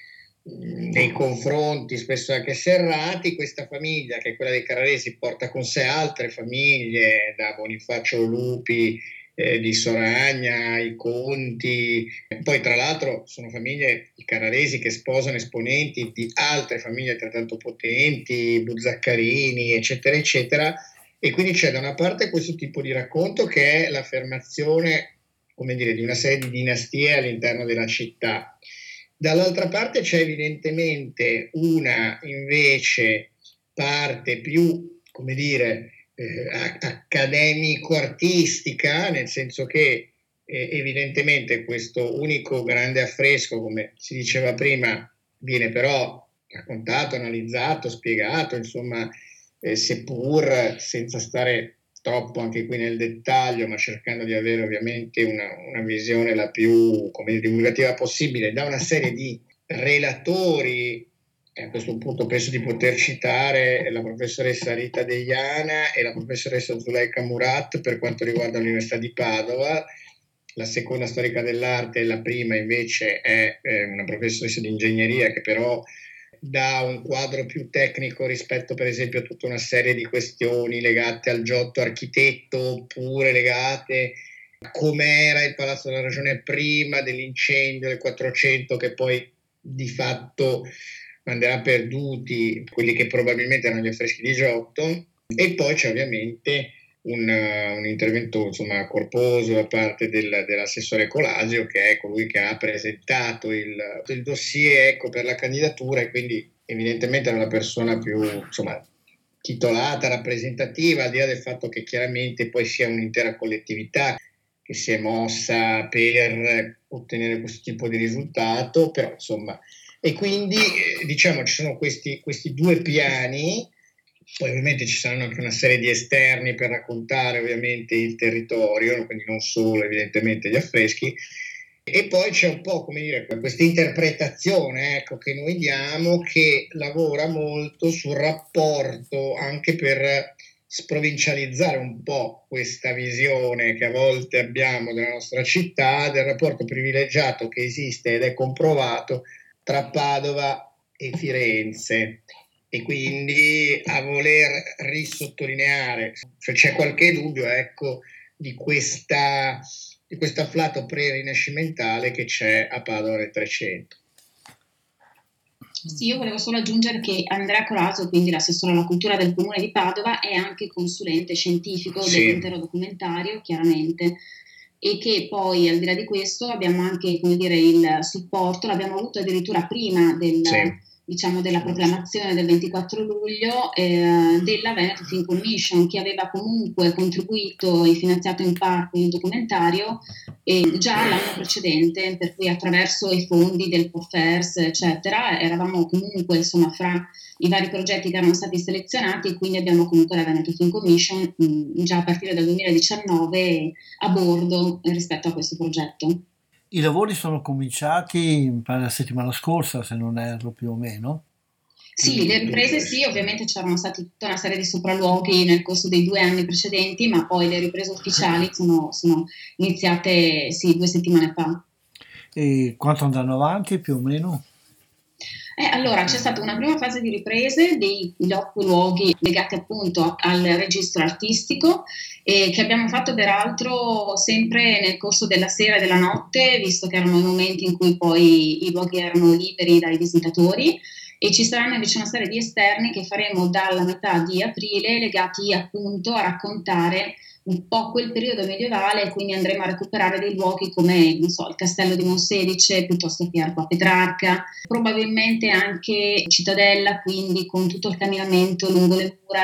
dei confronti spesso anche serrati, questa famiglia che è quella dei carraresi porta con sé altre famiglie, da Bonifacio Lupi eh, di Soragna, i Conti, poi tra l'altro sono famiglie, i carraresi, che sposano esponenti di altre famiglie altrettanto potenti, Buzzaccarini, eccetera, eccetera, e quindi c'è da una parte questo tipo di racconto che è l'affermazione, come dire, di una serie di dinastie all'interno della città. Dall'altra parte c'è evidentemente una invece parte più, come dire, eh, accademico-artistica, nel senso che eh, evidentemente questo unico grande affresco, come si diceva prima, viene però raccontato, analizzato, spiegato, insomma, eh, seppur senza stare troppo anche qui nel dettaglio, ma cercando di avere ovviamente una, una visione la più come, divulgativa possibile da una serie di relatori e a questo punto penso di poter citare la professoressa Rita Deiana e la professoressa Zuleika Murat per quanto riguarda l'Università di Padova. La seconda storica dell'arte, la prima invece è una professoressa di ingegneria che però dà un quadro più tecnico rispetto per esempio a tutta una serie di questioni legate al giotto architetto oppure legate a com'era il Palazzo della Ragione prima dell'incendio del 400 che poi di fatto manderà perduti quelli che probabilmente erano gli affreschi di Giotto. E poi c'è ovviamente un, un intervento insomma, corposo da parte del, dell'assessore Colasio che è colui che ha presentato il, il dossier ecco, per la candidatura e quindi evidentemente era la persona più insomma, titolata, rappresentativa, al di là del fatto che chiaramente poi sia un'intera collettività che si è mossa per ottenere questo tipo di risultato, però insomma e quindi eh, diciamo ci sono questi, questi due piani, poi ovviamente ci saranno anche una serie di esterni per raccontare ovviamente il territorio, quindi non solo evidentemente gli affreschi, e poi c'è un po' come dire questa interpretazione ecco, che noi diamo che lavora molto sul rapporto anche per sprovincializzare un po' questa visione che a volte abbiamo della nostra città, del rapporto privilegiato che esiste ed è comprovato tra Padova e Firenze e quindi a voler risottolineare se c'è qualche dubbio ecco di questa di questo afflato pre-rinascimentale che c'è a Padova nel 300. Sì, io volevo solo aggiungere che Andrea Coraso, quindi l'assessore alla cultura del comune di Padova, è anche consulente scientifico sì. dell'intero documentario, chiaramente, e che poi al di là di questo abbiamo anche come dire, il supporto, l'abbiamo avuto addirittura prima del, sì. Diciamo, della proclamazione del 24 luglio eh, della Veneto Film Commission che aveva comunque contribuito e finanziato in parte il documentario eh, già l'anno precedente, per cui attraverso i fondi del POFERS eccetera eravamo comunque insomma fra i vari progetti che erano stati selezionati e quindi abbiamo comunque la Veneto Film Commission mh, mm, già a partire dal 2019 a bordo rispetto a questo progetto. I lavori sono cominciati la settimana scorsa, se non erro più o meno. Sì, le riprese sì, ovviamente c'erano stati tutta una serie di sopralluoghi nel corso dei due anni precedenti, ma poi le riprese ufficiali sono, sono iniziate sì, due settimane fa. E quanto andranno avanti più o meno? Eh, allora, c'è stata una prima fase di riprese dei luoghi legati appunto al registro artistico eh, che abbiamo fatto peraltro sempre nel corso della sera e della notte, visto che erano i momenti in cui poi i luoghi erano liberi dai visitatori. E ci saranno invece una serie di esterni che faremo dalla metà di aprile legati appunto a raccontare un po' quel periodo medievale, quindi andremo a recuperare dei luoghi come so, il castello di Monselice piuttosto che Arqua Petrarca, probabilmente anche Cittadella, quindi con tutto il camminamento lungo le mura,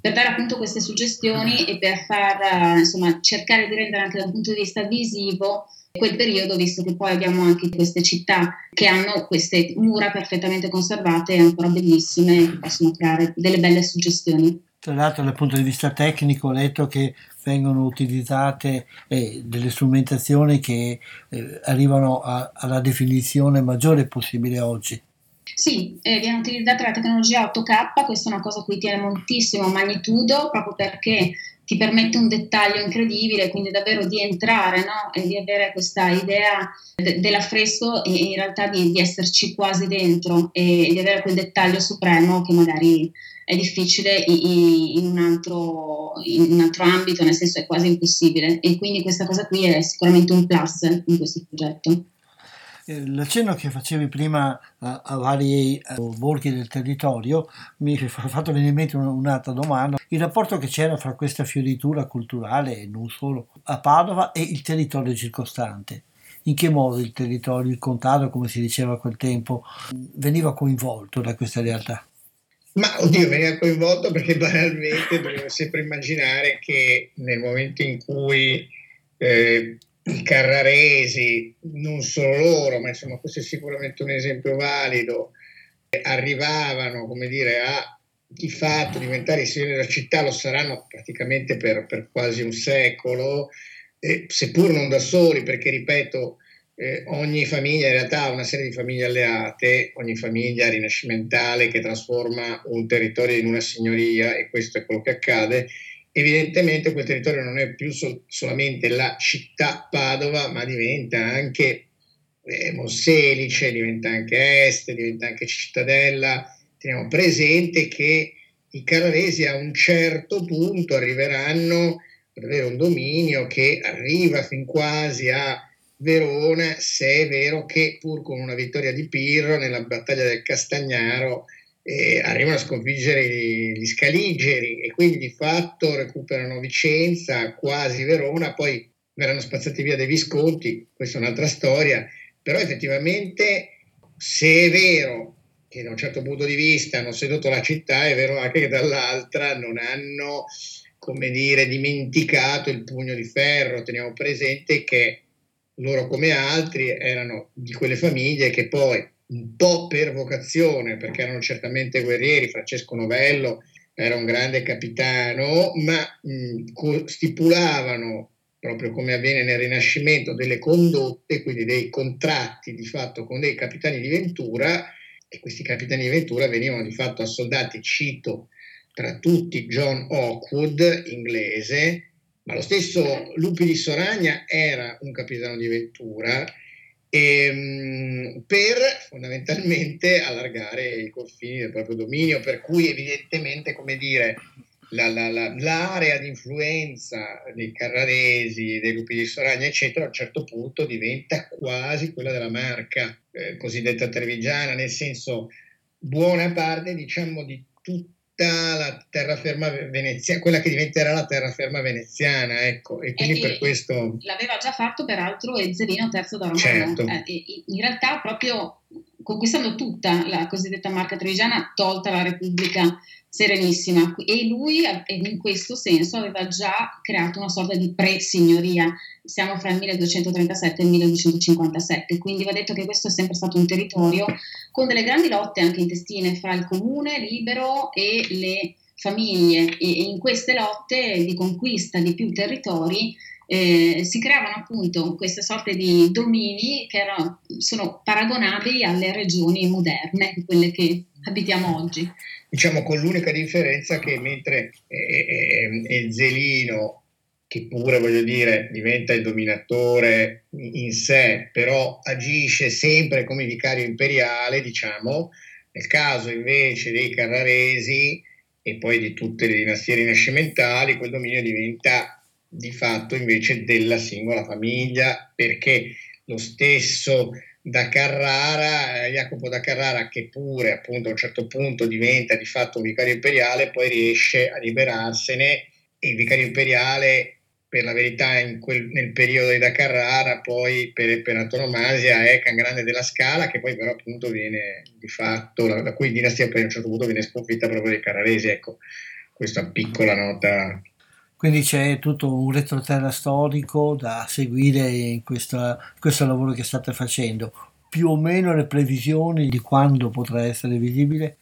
per dare appunto queste suggestioni e per far insomma, cercare di rendere anche dal punto di vista visivo quel periodo, visto che poi abbiamo anche queste città che hanno queste mura perfettamente conservate e ancora bellissime, che possono creare delle belle suggestioni. Tra l'altro dal punto di vista tecnico ho letto che vengono utilizzate eh, delle strumentazioni che eh, arrivano a, alla definizione maggiore possibile oggi. Sì, eh, viene utilizzata la tecnologia 8K, questa è una cosa a cui tiene moltissimo Magnitudo, proprio perché ti permette un dettaglio incredibile, quindi davvero di entrare no? e di avere questa idea de- dell'affresco e in realtà di, di esserci quasi dentro e di avere quel dettaglio supremo che magari è difficile in, un altro, in, un altro, ambito, nel senso è quasi impossibile e quindi questa cosa qui è sicuramente un plus in questo progetto. Eh, l'accenno che facevi prima a, a vari borghi del territorio mi ha fatto venire in mente un'altra domanda. Il rapporto che c'era fra questa fioritura culturale, e non solo, a Padova e il territorio circostante. In che modo il territorio, il contado, come si diceva a quel tempo, veniva coinvolto da questa realtà? Ma oddio, veniva coinvolto perché banalmente dobbiamo sempre immaginare che nel momento in cui eh, i carraresi, non solo loro, ma insomma questo è sicuramente un esempio valido, arrivavano, come dire, a di fatto diventare i signori della città, lo saranno praticamente per, per quasi un secolo, eh, seppur non da soli, perché ripeto, eh, ogni famiglia in realtà ha una serie di famiglie alleate, ogni famiglia rinascimentale che trasforma un territorio in una signoria e questo è quello che accade. Evidentemente quel territorio non è più sol- solamente la città Padova, ma diventa anche eh, Monselice, diventa anche Est, diventa anche Cittadella. Teniamo presente che i carraresi a un certo punto arriveranno ad avere un dominio che arriva fin quasi a Verona, se è vero che pur con una vittoria di Pirro nella battaglia del Castagnaro eh, arrivano a sconfiggere gli, gli Scaligeri e quindi di fatto recuperano Vicenza, quasi Verona, poi verranno spazzati via dei Visconti, questa è un'altra storia, però effettivamente se è vero che da un certo punto di vista hanno seduto la città, è vero anche che dall'altra non hanno, come dire, dimenticato il pugno di ferro. Teniamo presente che loro come altri erano di quelle famiglie che poi un po' per vocazione, perché erano certamente guerrieri, Francesco Novello era un grande capitano, ma mh, stipulavano, proprio come avviene nel Rinascimento, delle condotte, quindi dei contratti di fatto con dei capitani di Ventura, e questi capitani di Ventura venivano di fatto assoldati, cito tra tutti John Hawkwood, inglese, ma lo stesso Lupi di Soragna era un capitano di Ventura ehm, per fondamentalmente allargare i confini del proprio dominio, per cui evidentemente, come dire, la, la, la, l'area di influenza dei carraresi, dei lupi di Soragna, eccetera, a un certo punto diventa quasi quella della marca eh, cosiddetta trevigiana, nel senso buona parte, diciamo, di tutti la terraferma veneziana, quella che diventerà la terraferma veneziana, ecco, e quindi e, per questo... L'aveva già fatto peraltro Ezzelino III da Romano, certo. eh, in realtà proprio conquistando tutta la cosiddetta marca trevigiana, tolta la Repubblica Serenissima, e lui in questo senso aveva già creato una sorta di pre-signoria, siamo fra il 1237 e il 1257, quindi va detto che questo è sempre stato un territorio con delle grandi lotte anche intestine fra il comune libero e le famiglie. E in queste lotte di conquista di più territori eh, si creavano appunto queste sorte di domini che erano, sono paragonabili alle regioni moderne, quelle che abitiamo oggi. Diciamo con l'unica differenza che mentre eh, eh, Zelino che pure voglio dire diventa il dominatore in sé, però agisce sempre come vicario imperiale, diciamo, nel caso invece dei carraresi e poi di tutte le dinastie rinascimentali, quel dominio diventa di fatto invece della singola famiglia, perché lo stesso da Carrara, eh, Jacopo da Carrara, che pure appunto a un certo punto diventa di fatto un vicario imperiale, poi riesce a liberarsene e il vicario imperiale per la verità quel, nel periodo di da Carrara, poi per, per antonomasia è Can Grande della Scala, che poi però appunto viene di fatto, la, la cui dinastia poi a un certo punto viene sconfitta proprio dai carraresi, ecco, questa piccola nota. Quindi c'è tutto un retroterra storico da seguire in questa, questo lavoro che state facendo. Più o meno le previsioni di quando potrà essere visibile?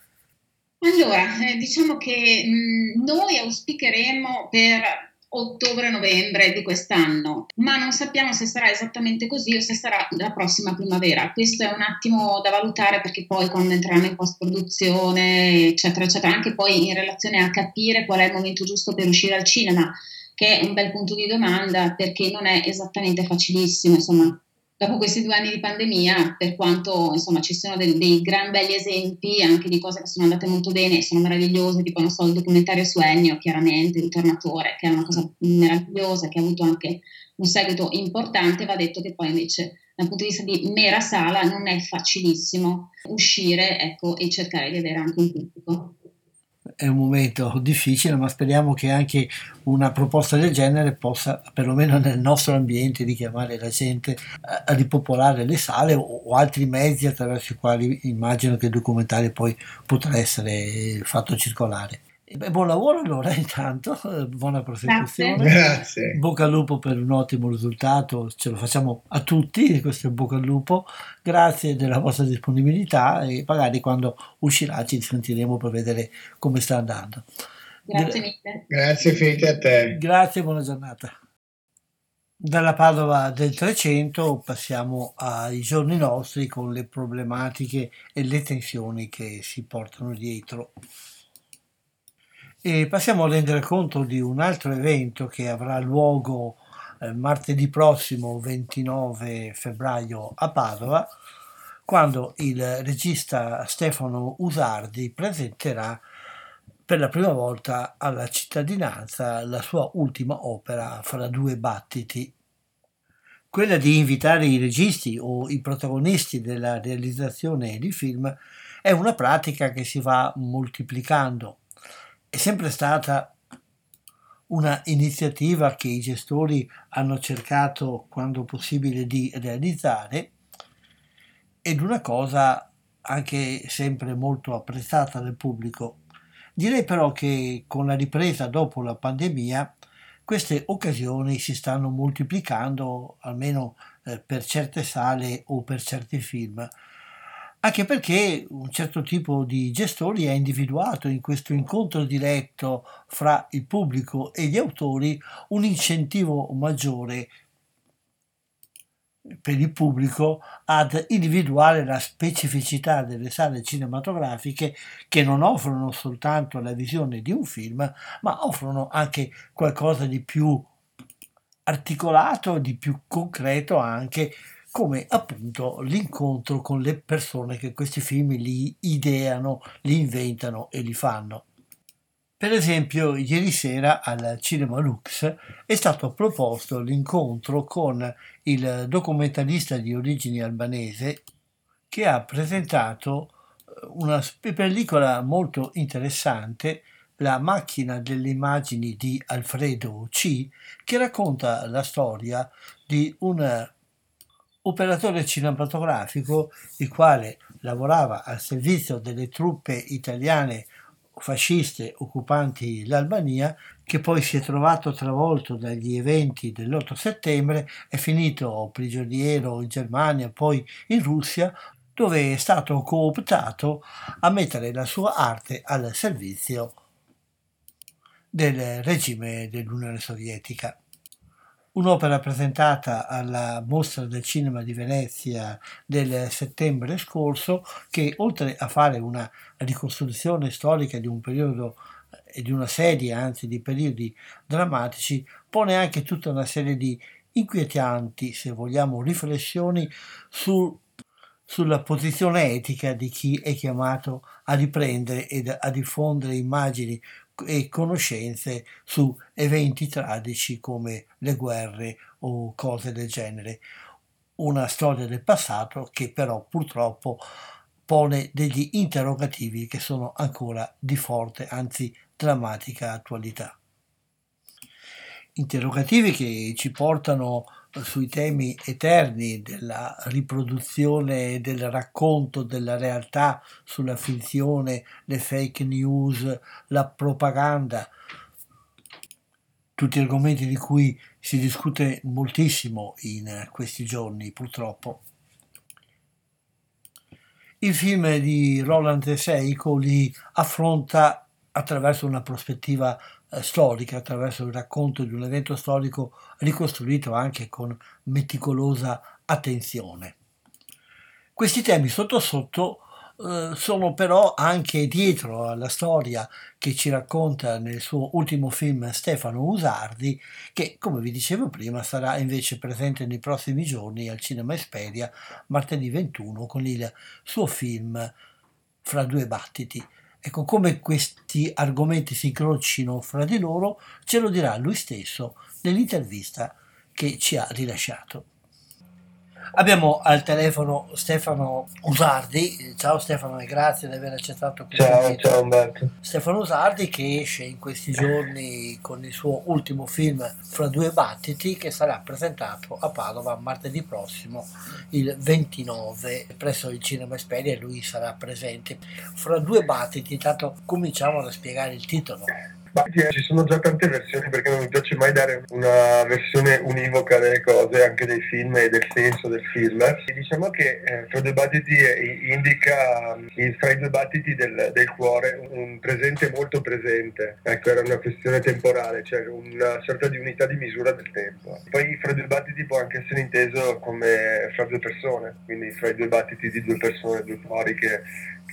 Allora, eh, diciamo che mh, noi auspicheremo per ottobre-novembre di quest'anno, ma non sappiamo se sarà esattamente così o se sarà la prossima primavera. Questo è un attimo da valutare perché poi quando entreranno in post-produzione, eccetera, eccetera, anche poi in relazione a capire qual è il momento giusto per uscire al cinema, che è un bel punto di domanda perché non è esattamente facilissimo, insomma, dopo questi due anni di pandemia, per quanto insomma ci siano dei, dei gran belli esempi anche di cose che sono andate molto bene sono meravigliose, tipo non so, il documentario su Ennio, chiaramente, il tornatore, che è una cosa meravigliosa, che ha avuto anche un seguito importante, va detto che poi invece dal punto di vista di mera sala non è facilissimo uscire ecco, e cercare di avere anche un pubblico è un momento difficile, ma speriamo che anche una proposta del genere possa, perlomeno nel nostro ambiente, richiamare la gente a, ripopolare le sale o, altri mezzi attraverso i quali immagino che il documentario poi potrà essere fatto circolare. Beh, buon lavoro allora intanto, buona prosecuzione. Grazie. Bocca al lupo per un ottimo risultato, ce lo facciamo a tutti, questo è bocca al lupo. Grazie della vostra disponibilità e magari quando uscirà ci sentiremo per vedere come sta andando. Grazie mille. Grazie Fede a te. Grazie, buona giornata. Dalla Padova del 300 passiamo ai giorni nostri con le problematiche e le tensioni che si portano dietro. E passiamo a rendere conto di un altro evento che avrà luogo eh, martedì prossimo 29 febbraio a Padova, quando il regista Stefano Usardi presenterà per la prima volta alla cittadinanza la sua ultima opera fra due battiti. Quella di invitare i registi o i protagonisti della realizzazione di film è una pratica che si va moltiplicando è sempre stata una iniziativa che i gestori hanno cercato quando possibile di realizzare ed una cosa anche sempre molto apprezzata dal pubblico. Direi però che con la ripresa dopo la pandemia queste occasioni si stanno moltiplicando almeno eh, per certe sale o per certi film anche perché un certo tipo di gestori ha individuato in questo incontro diretto fra il pubblico e gli autori un incentivo maggiore per il pubblico ad individuare la specificità delle sale cinematografiche che non offrono soltanto la visione di un film, ma offrono anche qualcosa di più articolato, di più concreto anche come appunto l'incontro con le persone che questi film li ideano, li inventano e li fanno. Per esempio, ieri sera al Cinema Lux è stato proposto l'incontro con il documentalista di origine albanese che ha presentato eh, una pellicola molto interessante, La macchina delle immagini di Alfredo C, che racconta la storia di un operatore cinematografico il quale lavorava al servizio delle truppe italiane fasciste occupanti l'Albania, che poi si è trovato travolto dagli eventi dell'8 settembre, è finito prigioniero in Germania, poi in Russia, dove è stato cooptato a mettere la sua arte al servizio del regime dell'Unione Sovietica un'opera presentata alla Mostra del Cinema di Venezia del settembre scorso che oltre a fare una ricostruzione storica di un periodo e di una serie anzi di periodi drammatici pone anche tutta una serie di inquietanti, se vogliamo, riflessioni su, sulla posizione etica di chi è chiamato a riprendere ed a diffondere immagini e conoscenze su eventi tragici come le guerre o cose del genere. Una storia del passato che però purtroppo pone degli interrogativi che sono ancora di forte, anzi drammatica attualità. Interrogativi che ci portano sui temi eterni della riproduzione del racconto della realtà, sulla finzione, le fake news, la propaganda, tutti argomenti di cui si discute moltissimo in questi giorni purtroppo. Il film di Roland Seiko li affronta attraverso una prospettiva storica, attraverso il racconto di un evento storico ricostruito anche con meticolosa attenzione. Questi temi sotto sotto eh, sono però anche dietro alla storia che ci racconta nel suo ultimo film Stefano Usardi, che come vi dicevo prima sarà invece presente nei prossimi giorni al Cinema Esperia martedì 21 con il suo film Fra due battiti. Ecco, come questi argomenti si incrocino fra di loro, ce lo dirà lui stesso nell'intervista che ci ha rilasciato. Abbiamo al telefono Stefano Usardi. Ciao Stefano e grazie di aver accettato questo ciao. Ciao Umberto. Stefano Usardi che esce in questi giorni con il suo ultimo film Fra due battiti che sarà presentato a Padova martedì prossimo il 29 presso il Cinema Esperia e lui sarà presente. Fra due battiti, intanto cominciamo a spiegare il titolo. Battiti, ci sono già tante versioni perché non mi piace mai dare una versione univoca delle cose, anche dei film e del senso del film. E diciamo che eh, due battiti eh, indica il, fra i due battiti del, del, cuore un presente molto presente. Ecco, era una questione temporale, cioè una sorta di unità di misura del tempo. Poi fra due battiti può anche essere inteso come fra due persone, quindi fra i due battiti di due persone, due cuori che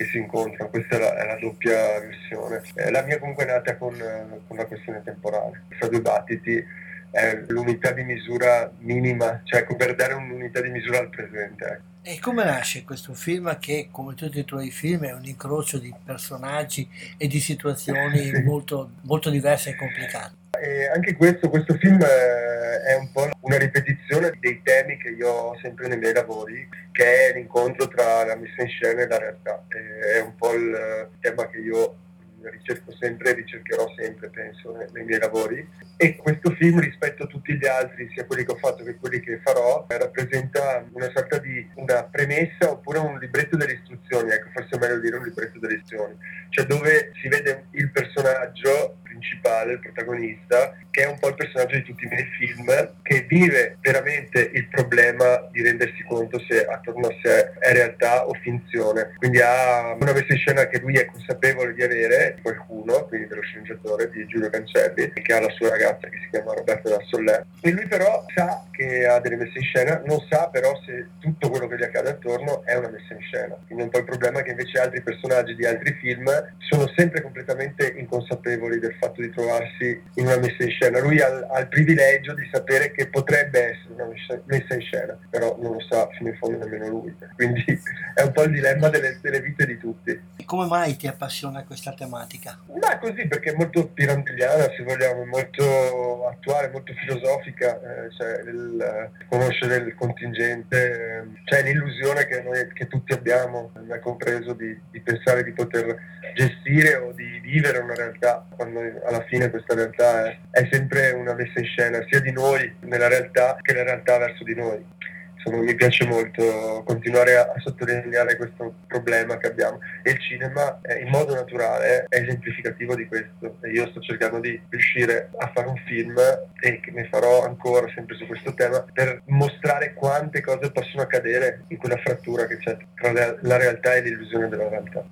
che si incontrano, questa è la, è la doppia versione. Eh, la mia comunque è nata con, con una questione temporale, fra due battiti è l'unità di misura minima, cioè per dare un'unità di misura al presente. Ecco. E come nasce questo film che, come tutti i tuoi film, è un incrocio di personaggi e di situazioni sì. molto, molto diverse e complicate? E anche questo, questo film eh, è un po' una ripetizione dei temi che io ho sempre nei miei lavori, che è l'incontro tra la messa in scena e la realtà. È un po' il tema che io ricerco sempre e ricercherò sempre, penso, nei, miei lavori. E questo film, rispetto a tutti gli altri, sia quelli che ho fatto che quelli che farò, rappresenta una sorta di una premessa oppure un libretto delle istruzioni, ecco, forse è meglio dire un libretto delle istruzioni, cioè dove si vede il personaggio principale, il protagonista, che è un po' il personaggio di tutti i miei film, che vive veramente il problema di rendersi conto se attorno a sé è realtà o finzione. Quindi ha una messa in scena che lui è consapevole di avere, qualcuno, quindi dello sceneggiatore di Giulio Cancelli, che ha la sua ragazza che si chiama Roberto da Soller. E lui però sa che ha delle messe in scena, non sa però se tutto quello che gli accade attorno è una messa in scena. Quindi un po' il problema è che invece altri personaggi di altri film sono sempre completamente inconsapevoli del fatto di trovarsi in una messa in scena. Lui ha, ha il privilegio di sapere che potrebbe essere una messa in scena, però non lo sa fino in fondo nemmeno lui. Quindi è un po' il dilemma delle, delle vite di tutti. E come mai ti appassiona questa tematica? Ma così perché è molto pirandelliana, se vogliamo, molto attuale, molto filosofica, eh, cioè il, conoscere il contingente, eh, cioè l'illusione che, noi, che tutti abbiamo, me compreso di, di pensare di poter gestire o di vivere una realtà quando alla fine questa realtà è, è, sempre una messa in scena sia di noi nella realtà che la realtà verso di noi. Insomma, mi piace molto continuare a, a sottolineare questo problema che abbiamo. E il cinema eh, in modo naturale è esemplificativo di questo. E io sto cercando di riuscire a fare un film e ne farò ancora sempre su questo tema per mostrare quante cose possono accadere in quella frattura che c'è tra la realtà e l'illusione della realtà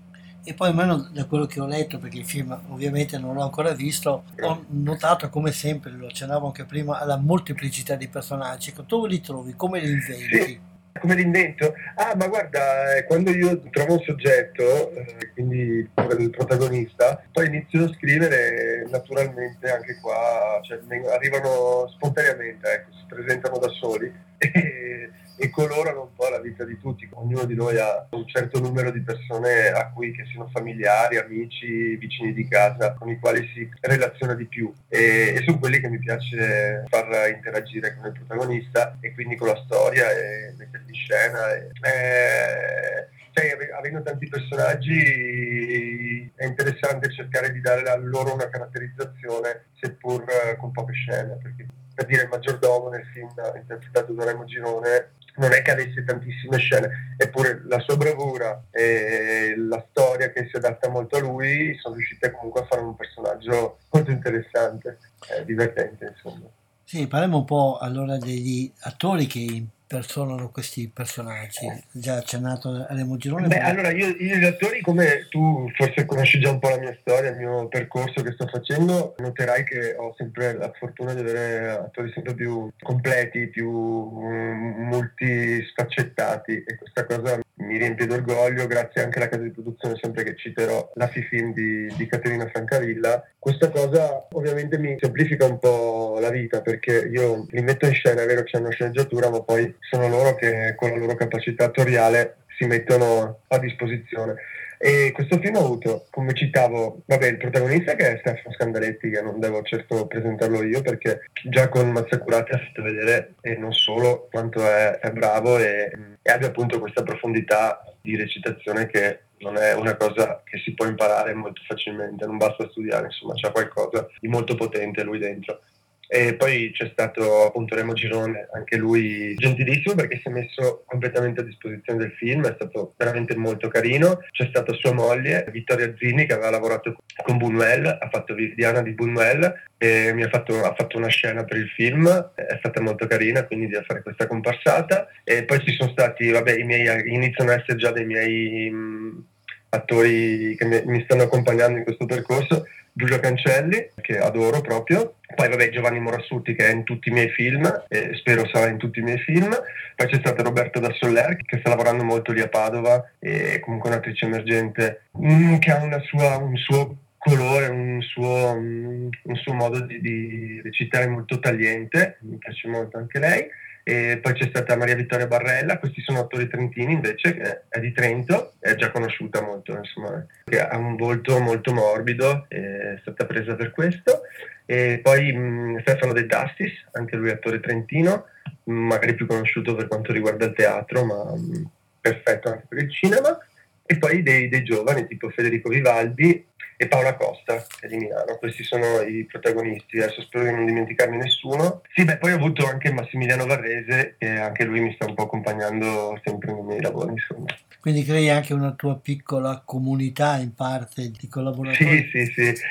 e poi almeno da quello che ho letto, perché il film ovviamente non l'ho ancora visto, ho notato come sempre, lo accennavo anche prima, alla molteplicità di personaggi, dove li trovi, come li inventi? Come l'invento? Ah, ma guarda, eh, quando io trovo un soggetto, eh, quindi il protagonista, poi inizio a scrivere naturalmente anche qua, cioè, arrivano spontaneamente, ecco, si presentano da soli e, e, colorano un po' la vita di tutti. Ognuno di noi ha un certo numero di persone a cui che siano familiari, amici, vicini di casa, con i quali si relaziona di più e, e sono quelli che mi piace far interagire con il protagonista e quindi con la storia e metterli in scena. E, eh, cioè, avendo tanti personaggi è interessante cercare di dare a loro una caratterizzazione seppur eh, con poche scene perché per dire il maggiordomo nel film interpretato da Remo Girone non è che avesse tantissime scene, eppure la sua bravura e la storia che si adatta molto a lui sono riuscite comunque a fare un personaggio molto interessante, eh, divertente insomma. Sì, parliamo un po' allora degli attori che impersonano questi personaggi? Già accennato alle Girone? Beh, allora io, io, gli attori, come tu forse conosci già un po' la mia storia, il mio percorso che sto facendo, noterai che ho sempre la fortuna di avere attori sempre più completi, più um, multisfaccettati e questa cosa mi riempie d'orgoglio grazie anche alla casa di produzione, sempre che citerò la film di, di Caterina Francavilla. Questa cosa ovviamente mi semplifica un po' la vita perché io li metto in scena, è vero che c'è una sceneggiatura, ma poi sono loro che con la loro capacità attoriale si mettono a disposizione. E questo film ha avuto, come citavo, vabbè, il protagonista che è Stefano Scandaletti, che non devo certo presentarlo io perché già con Mazzacurati ha fatto vedere, e non solo, quanto è, è bravo e, e abbia appunto questa profondità di recitazione che non è una cosa che si può imparare molto facilmente, non basta studiare, insomma c'è qualcosa di molto potente lui dentro. E poi c'è stato appunto Remo Girone, anche lui gentilissimo perché si è messo completamente a disposizione del film, è stato veramente molto carino. C'è stata sua moglie, Vittoria Zini, che aveva lavorato con Buñuel, ha fatto Diana di Buñuel e mi ha fatto, ha fatto una scena per il film, è stata molto carina quindi di fare questa comparsata. E poi ci sono stati, vabbè, i miei, iniziano ad essere già dei miei mh, attori che mi, mi stanno accompagnando in questo percorso Giulio Cancelli, che adoro proprio, poi vabbè Giovanni Morassutti che è in tutti i miei film, e spero sarà in tutti i miei film, poi c'è stato Roberto da Soller che sta lavorando molto lì a Padova, e comunque un'attrice emergente mm, che ha sua, un suo colore, un suo, un suo modo di, di recitare molto tagliente, mi piace molto anche lei e poi c'è stata Maria Vittoria Barrella, questi sono attori trentini invece, che è di Trento, è già conosciuta molto, insomma, ha un volto molto morbido, è stata presa per questo. E poi mh, Stefano De Dastis, anche lui attore trentino, magari più conosciuto per quanto riguarda il teatro, ma mh, perfetto anche per il cinema. E poi dei, dei giovani tipo Federico Vivaldi e Paola Costa, che è di Milano. Questi sono i protagonisti, adesso spero di non dimenticarmi nessuno. Sì, beh, poi ho avuto anche Massimiliano Varrese, che anche lui mi sta un po' accompagnando sempre nei miei lavori, insomma. Quindi crei anche una tua piccola comunità in parte di collaboratori? Sì, sì, sì.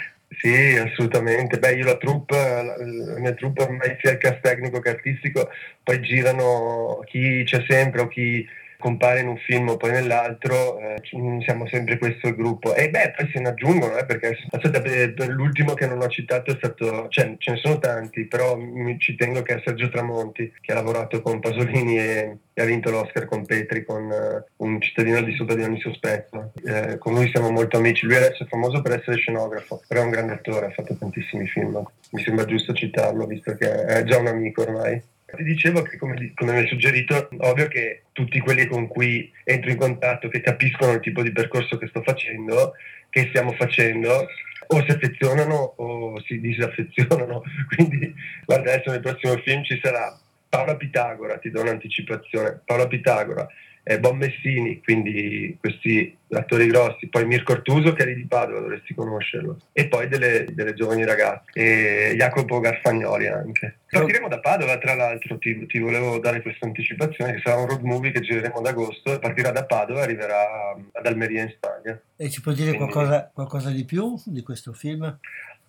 Sì, assolutamente. Beh, io la troupe, la mia troupe ormai sia il cast tecnico che artistico, poi girano chi c'è sempre o chi compare in un film o poi nell'altro, eh, siamo sempre questo gruppo. E beh, poi se ne aggiungono, eh, perché per l'ultimo che non ho citato è stato, cioè ce ne sono tanti, però mi, ci tengo che è Sergio Tramonti, che ha lavorato con Pasolini e, e ha vinto l'Oscar con Petri, con uh, un cittadino di sopra di ogni sospetto. Eh, con lui siamo molto amici, lui adesso è famoso per essere scenografo, però è un grande attore, ha fatto tantissimi film. Mi sembra giusto citarlo, visto che è già un amico ormai. Ti dicevo che, come, come mi hai suggerito, ovvio che tutti quelli con cui entro in contatto, che capiscono il tipo di percorso che sto facendo, che stiamo facendo, o si affezionano o si disaffezionano. Quindi, guarda, adesso nel prossimo film ci sarà Paola Pitagora, ti do un'anticipazione, Paola Pitagora, eh, Bob Messini, quindi questi attori grossi, poi Mirko Ortuso che è di Padova, dovresti conoscerlo, e poi delle, delle giovani ragazze, e Jacopo Garfagnoli anche. Partiremo da Padova, tra l'altro. Ti, ti, volevo dare questa anticipazione, che sarà un road movie che gireremo ad agosto, partirà da Padova e arriverà ad Almeria in Spagna. E ci puoi dire quindi... qualcosa, qualcosa di più di questo film?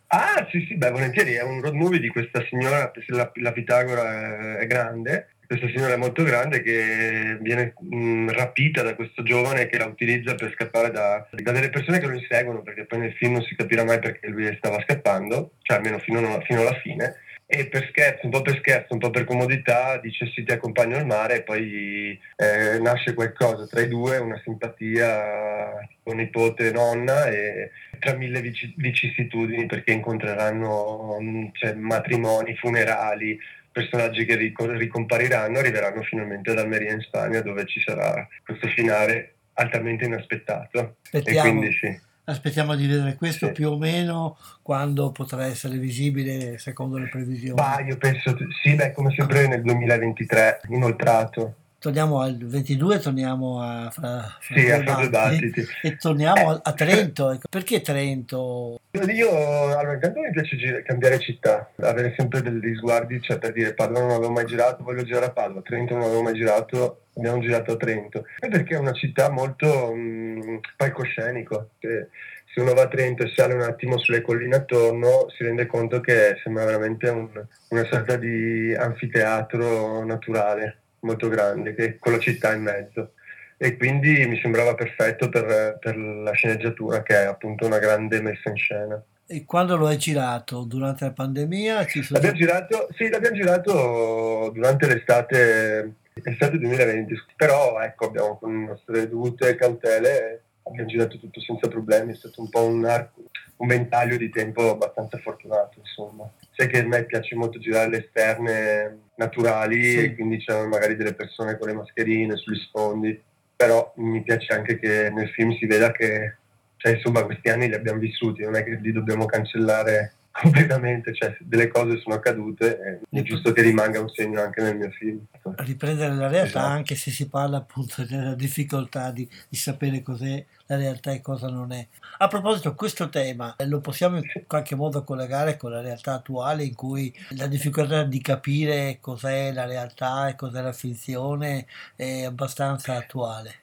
Ah, sì, sì, beh, volentieri, è un road movie di questa signora, la, la Pitagora è, è grande, questa signora molto grande che viene mh, rapita da questo giovane che la utilizza per scappare da, da, delle persone che lo inseguono, perché poi nel film non si capirà mai perché lui stava scappando, cioè almeno fino, fino alla fine. e per scherzo, un po' per scherzo, un po' per comodità, dice sì ti accompagno al mare e poi eh, nasce qualcosa tra i due, una simpatia con nipote e nonna e tra mille vici- vicissitudini perché incontreranno cioè, matrimoni, funerali, personaggi che ric- ricompariranno, arriveranno finalmente ad Almeria in Spagna dove ci sarà questo finale altamente inaspettato. Aspettiamo. Sì. Aspettiamo di vedere questo Sì. più o meno quando potrà essere visibile secondo le previsioni. Ma io penso, sì, beh, come sempre nel 2023, inoltrato. Torniamo al 22, torniamo a fra, Sì, a fra due battiti e torniamo Eh. a- a Trento. ecco. Perché Trento? Io allora intanto mi piace gir- cambiare città, avere sempre degli sguardi, cioè per dire Padova non avevo mai girato, voglio girare a Padova, Trento non avevo mai girato, abbiamo girato a Trento. E perché è una città molto mh, palcoscenico. che se uno va a Trento e sale un attimo sulle colline attorno si rende conto che sembra veramente un- una sorta di anfiteatro naturale molto grande, che, con la città in mezzo e quindi mi sembrava perfetto per, per la sceneggiatura che è appunto una grande messa in scena. E quando lo hai girato? Durante la pandemia? Ci sono L'abbiamo girato, sì, l'abbiamo girato durante l'estate, estate 2020, però ecco, abbiamo con le nostre dovute cautele abbiamo girato tutto senza problemi, è stato un po' un, arco, un ventaglio di tempo abbastanza fortunato, insomma. Sai che a me piace molto girare le esterne naturali Sì. e quindi c'erano magari delle persone con le mascherine sugli sfondi, però mi piace anche che nel film si veda che cioè, insomma questi anni li abbiamo vissuti, non è che li dobbiamo cancellare completamente, cioè delle cose sono accadute e è giusto che rimanga un segno anche nel mio film. Riprendere la realtà Esatto. anche se si parla appunto della difficoltà di, di sapere cos'è la realtà e cosa non è. A proposito, questo tema eh, lo possiamo in qualche modo collegare con la realtà attuale in cui la difficoltà di capire cos'è la realtà e cos'è la finzione è abbastanza attuale.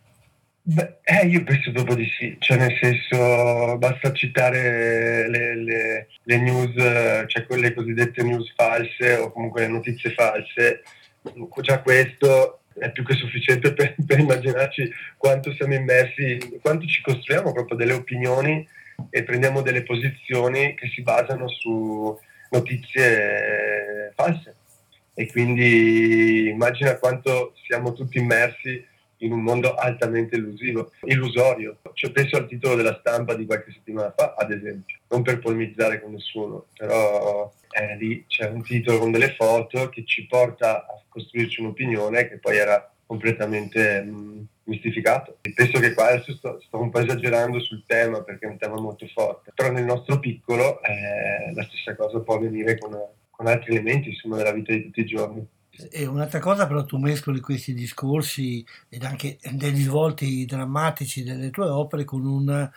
Beh, eh, io penso proprio di sì, cioè nel senso basta citare le, le- le news, eh, cioè quelle cosiddette news false o comunque le notizie false, già questo è più che sufficiente per, per immaginarci quanto siamo immersi, quanto ci costruiamo proprio delle opinioni e prendiamo delle posizioni che si basano su notizie false. E quindi immagina quanto siamo tutti immersi in un mondo altamente illusivo, illusorio. Cioè, penso al titolo della stampa di qualche settimana fa, ad esempio, non per polemizzare con nessuno, però eh, lì c'è un titolo con delle foto che ci porta a costruirci un'opinione che poi era completamente mh, mistificato. E penso che qua adesso sto, sto un po' esagerando sul tema perché è un tema molto forte, però nel nostro piccolo eh, la stessa cosa può avvenire con, con altri elementi insomma, della vita di tutti i giorni. E un'altra cosa però tu mescoli questi discorsi ed anche degli svolti drammatici delle tue opere con un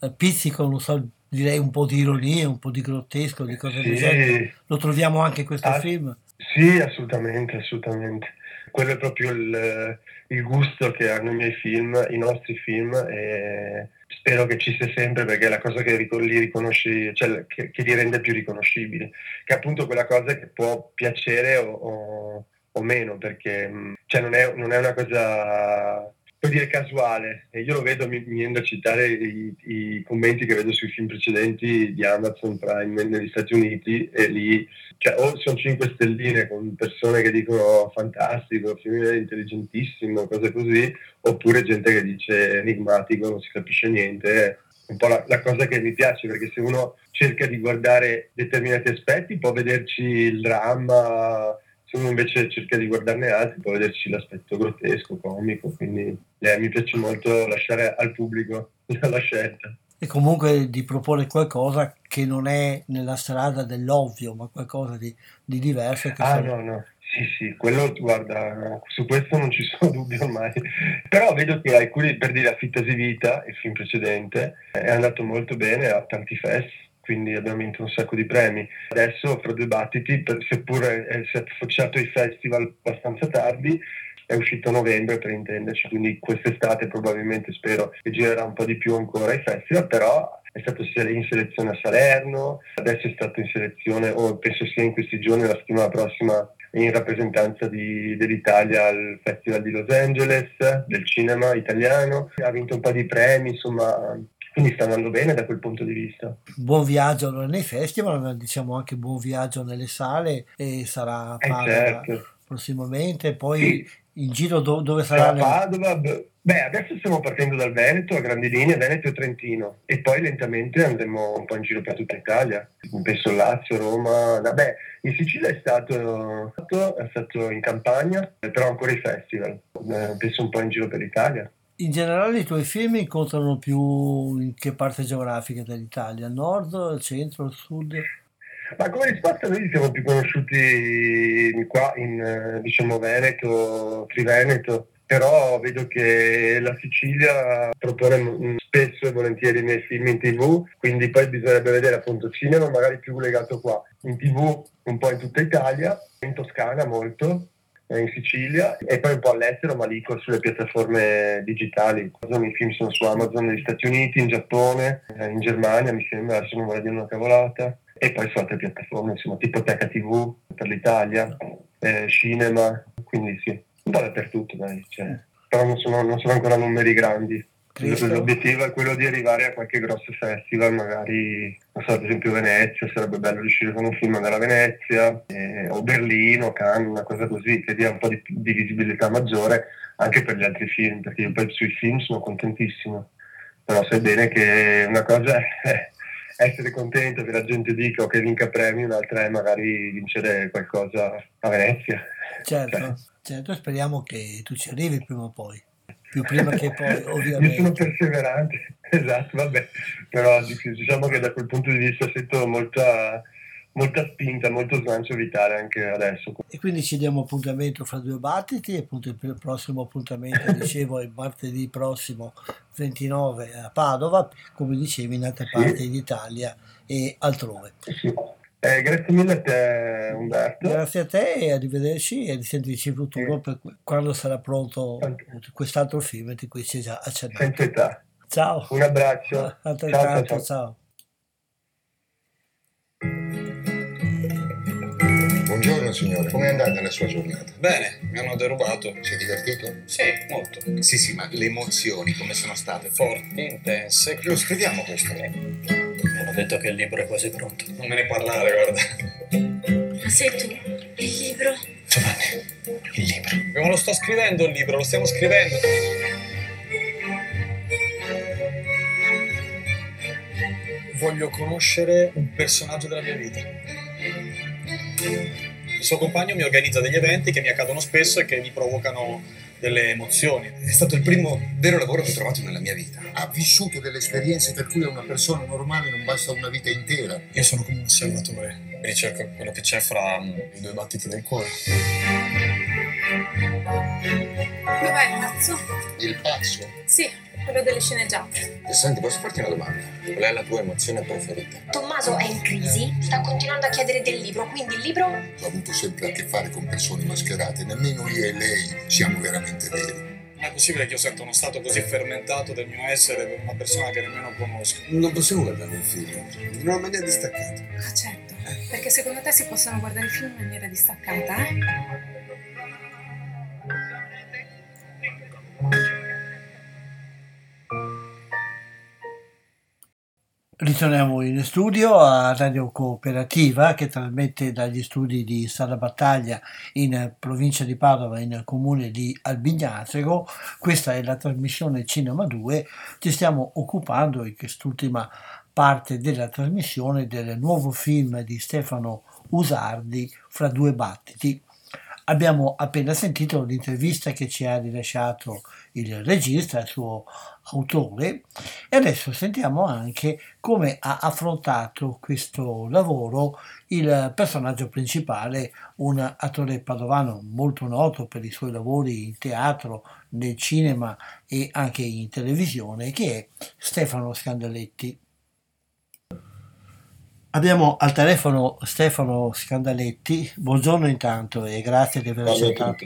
eh, pizzico, non so, direi un po' di ironia, un po' di grottesco, di cose Sì. genere. Lo troviamo anche in questo Ah, film. Sì, assolutamente, assolutamente. Quello è proprio il, il gusto che hanno i miei film, i nostri film, e spero che ci sia sempre perché è la cosa che li riconosci, cioè che, che li rende più riconoscibili, che è appunto quella cosa che può piacere o, o- o meno, perché cioè non, è, non è una cosa puoi dire casuale e io lo vedo mi, mi viene da citare i, i commenti che vedo sui film precedenti di Amazon Prime negli Stati Uniti e lì cioè, o sono 5 stelline con persone che dicono "Oh, fantastico, film intelligentissimo, cose così, oppure gente che dice enigmatico, non si capisce niente. Un po' la, la cosa che mi piace perché se uno cerca di guardare determinati aspetti può vederci il dramma, se uno invece cerca di guardarne altri può vederci l'aspetto grottesco, comico, quindi eh, mi piace molto lasciare al pubblico la scelta. E comunque di proporre qualcosa che non è nella strada dell'ovvio, ma qualcosa di, di diverso. Ah sarà- no, no, sì sì, quello guarda, su questo non ci sono dubbi ormai, però vedo che alcuni, per dire Affittasi Vita, il film precedente, è andato molto bene a tanti fest, quindi abbiamo vinto un sacco di premi. Adesso, fra due battiti, per- seppur è- si è affacciato ai festival abbastanza tardi, è uscito a novembre per intenderci, quindi quest'estate probabilmente spero che girerà un po' di più ancora ai festival, però è stato in selezione a Salerno, adesso è stato in selezione, o penso sia in questi giorni, la settimana prossima, in rappresentanza di- dell'Italia al Festival di Los Angeles, del cinema italiano, ha vinto un po' di premi, insomma quindi sta andando bene da quel punto di vista. Buon viaggio nei festival, ma diciamo anche buon viaggio nelle sale e sarà a Eh, Padova certo. prossimamente, poi in giro do- dove sarà Sarà le- Padova, beh, beh, adesso stiamo partendo dal Veneto, a grandi linee, Veneto e Trentino, e poi lentamente andremo un po' in giro per tutta Italia. Penso Lazio, Roma, vabbè, in Sicilia è stato, è stato in campagna, però ancora i festival, Eh, penso un po' in giro per l'Italia. In generale i tuoi film incontrano più in che parte geografica dell'Italia? Al nord, centro, sud? Ma come risposta noi siamo più conosciuti qua in eh, diciamo Veneto, Triveneto, però vedo che la Sicilia propone mm, spesso e volentieri i miei film in tv, quindi poi bisognerebbe vedere appunto cinema magari più legato qua, in tv un po' in tutta Italia, in Toscana molto, in Sicilia e poi un po' all'estero ma lì sulle piattaforme digitali. I film sono su Amazon negli Stati Uniti, in Giappone, eh, in Germania mi sembra, adesso non vorrei dire una cavolata e poi su altre piattaforme, insomma, tipo Teca TV per l'Italia, eh, cinema, quindi sì, un po' dappertutto, dai, cioè. però non sono, non sono ancora numeri grandi. Cristo. L'obiettivo è quello di arrivare a qualche grosso festival, magari, non so, ad esempio Venezia, sarebbe bello riuscire con un film andare a Venezia, eh, o Berlino, Cannes, una cosa così, che dia un po' di, di visibilità maggiore anche per gli altri film, perché io poi sui film sono contentissimo, però sai bene che una cosa è essere contento che la gente dica o che vinca premi, un'altra è magari vincere qualcosa a Venezia. Certo, certo, speriamo che tu ci arrivi prima o poi, più prima che poi Io sono ovviamente. perseverante, esatto, vabbè, però diciamo che da quel punto di vista sento molta, molta spinta, molto slancio vitale anche adesso. E quindi ci diamo appuntamento fra due battiti, appunto il prossimo appuntamento, dicevo, è martedì prossimo 29 a Padova, come dicevi in altre parti d'Italia e altrove. Sì. Eh, grazie mille a te Umberto. Grazie a te e arrivederci e risentirci in futuro per que- quando sarà pronto quest'altro film di cui ci hai già accennato. Senza età. Ciao. Un abbraccio. Altrettanto, ciao. ciao. Buongiorno signore, come è andata la sua giornata? Bene, mi hanno derubato. Si è divertito? Sì, molto. Sì, sì, ma le emozioni come sono state? Forti, intense. Lo scriviamo questo. Hanno detto che il libro è quasi pronto. Non me ne parlare, guarda. Sei tu, il libro. Giovanni, il libro. Ma lo sto scrivendo il libro, lo stiamo scrivendo. Voglio conoscere un personaggio della mia vita. Il suo compagno mi organizza degli eventi che mi accadono spesso e che mi provocano delle emozioni. È stato il primo vero lavoro che ho trovato nella mia vita. Ha vissuto delle esperienze per cui a una persona normale non basta una vita intera. Io sono come un osservatore, ricerco quello che c'è fra mm, i due battiti del cuore. Dov'è il pazzo? Il pazzo. Sì, quello delle sceneggiate. E senti, posso farti una domanda? Qual è la tua emozione preferita? Tommaso è in crisi, sta continuando a chiedere del libro, quindi il libro Ho avuto sempre a che fare con persone mascherate, nemmeno io e lei siamo veramente veri. Non è possibile che io senta uno stato così fermentato del mio essere per una persona che nemmeno conosco. Non possiamo guardare un film in una maniera distaccata. Ah, certo. Perché secondo te si possono guardare i film in maniera distaccata, eh? Ritorniamo in studio a Radio Cooperativa che trasmette dagli studi di Sala Battaglia in provincia di Padova in comune di Albignasego. Questa è la trasmissione Cinema 2. Ci stiamo occupando in quest'ultima parte della trasmissione del nuovo film di Stefano Usardi Fra due battiti. Abbiamo appena sentito l'intervista che ci ha rilasciato il regista, il suo autore, e adesso sentiamo anche come ha affrontato questo lavoro il personaggio principale, un attore padovano molto noto per i suoi lavori in teatro, nel cinema e anche in televisione, che è Stefano Scandaletti. Abbiamo al telefono Stefano Scandaletti, buongiorno intanto e grazie di aver accettato.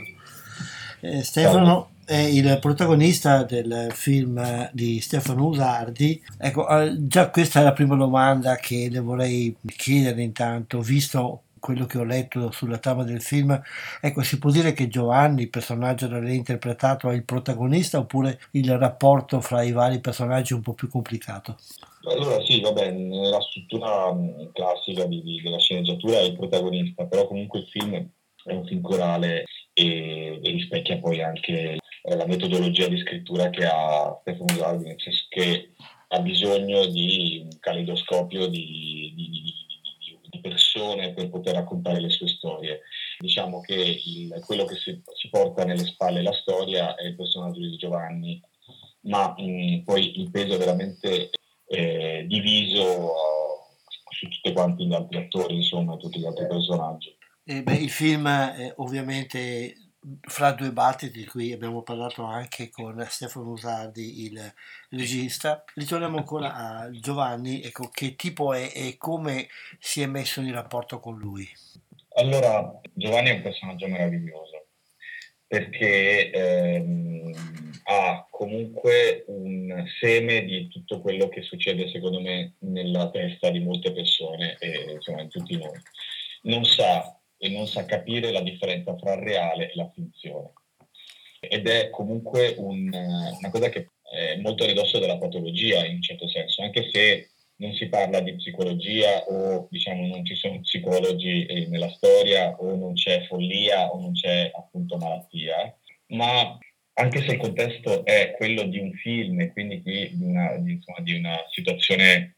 Eh, Stefano è il protagonista del film di Stefano Usardi. Ecco, eh, già questa è la prima domanda che le vorrei chiedere intanto, visto quello che ho letto sulla trama del film, ecco, si può dire che Giovanni, il personaggio da lei interpretato, è il protagonista oppure il rapporto fra i vari personaggi è un po' più complicato? Allora sì, vabbè, nella struttura mm, classica di, di, della sceneggiatura è il protagonista, però comunque il film è un film corale e, e rispecchia poi anche la metodologia di scrittura che ha Stefano senso che ha bisogno di un caleidoscopio di, di, di, persone per poter raccontare le sue storie. Diciamo che il, quello che si, si, porta nelle spalle la storia è il personaggio di Giovanni, ma mh, mm, poi il peso è veramente eh, diviso su tutti quanti gli altri attori, insomma, tutti gli altri personaggi. Eh beh, il film eh, ovviamente fra due battiti, di cui abbiamo parlato anche con Stefano Usardi, il regista. Ritorniamo ancora a Giovanni, ecco, che tipo è e come si è messo in rapporto con lui? Allora, Giovanni è un personaggio meraviglioso perché ehm, ha comunque un seme di tutto quello che succede, secondo me, nella testa di molte persone e insomma in tutti noi. Non sa e non sa capire la differenza fra il reale e la finzione. Ed è comunque un, una cosa che è molto a ridosso della patologia in un certo senso, anche se non si parla di psicologia o diciamo non ci sono psicologi eh, nella storia o non c'è follia o non c'è appunto malattia, ma anche se il contesto è quello di un film e quindi di una, di, insomma, di una situazione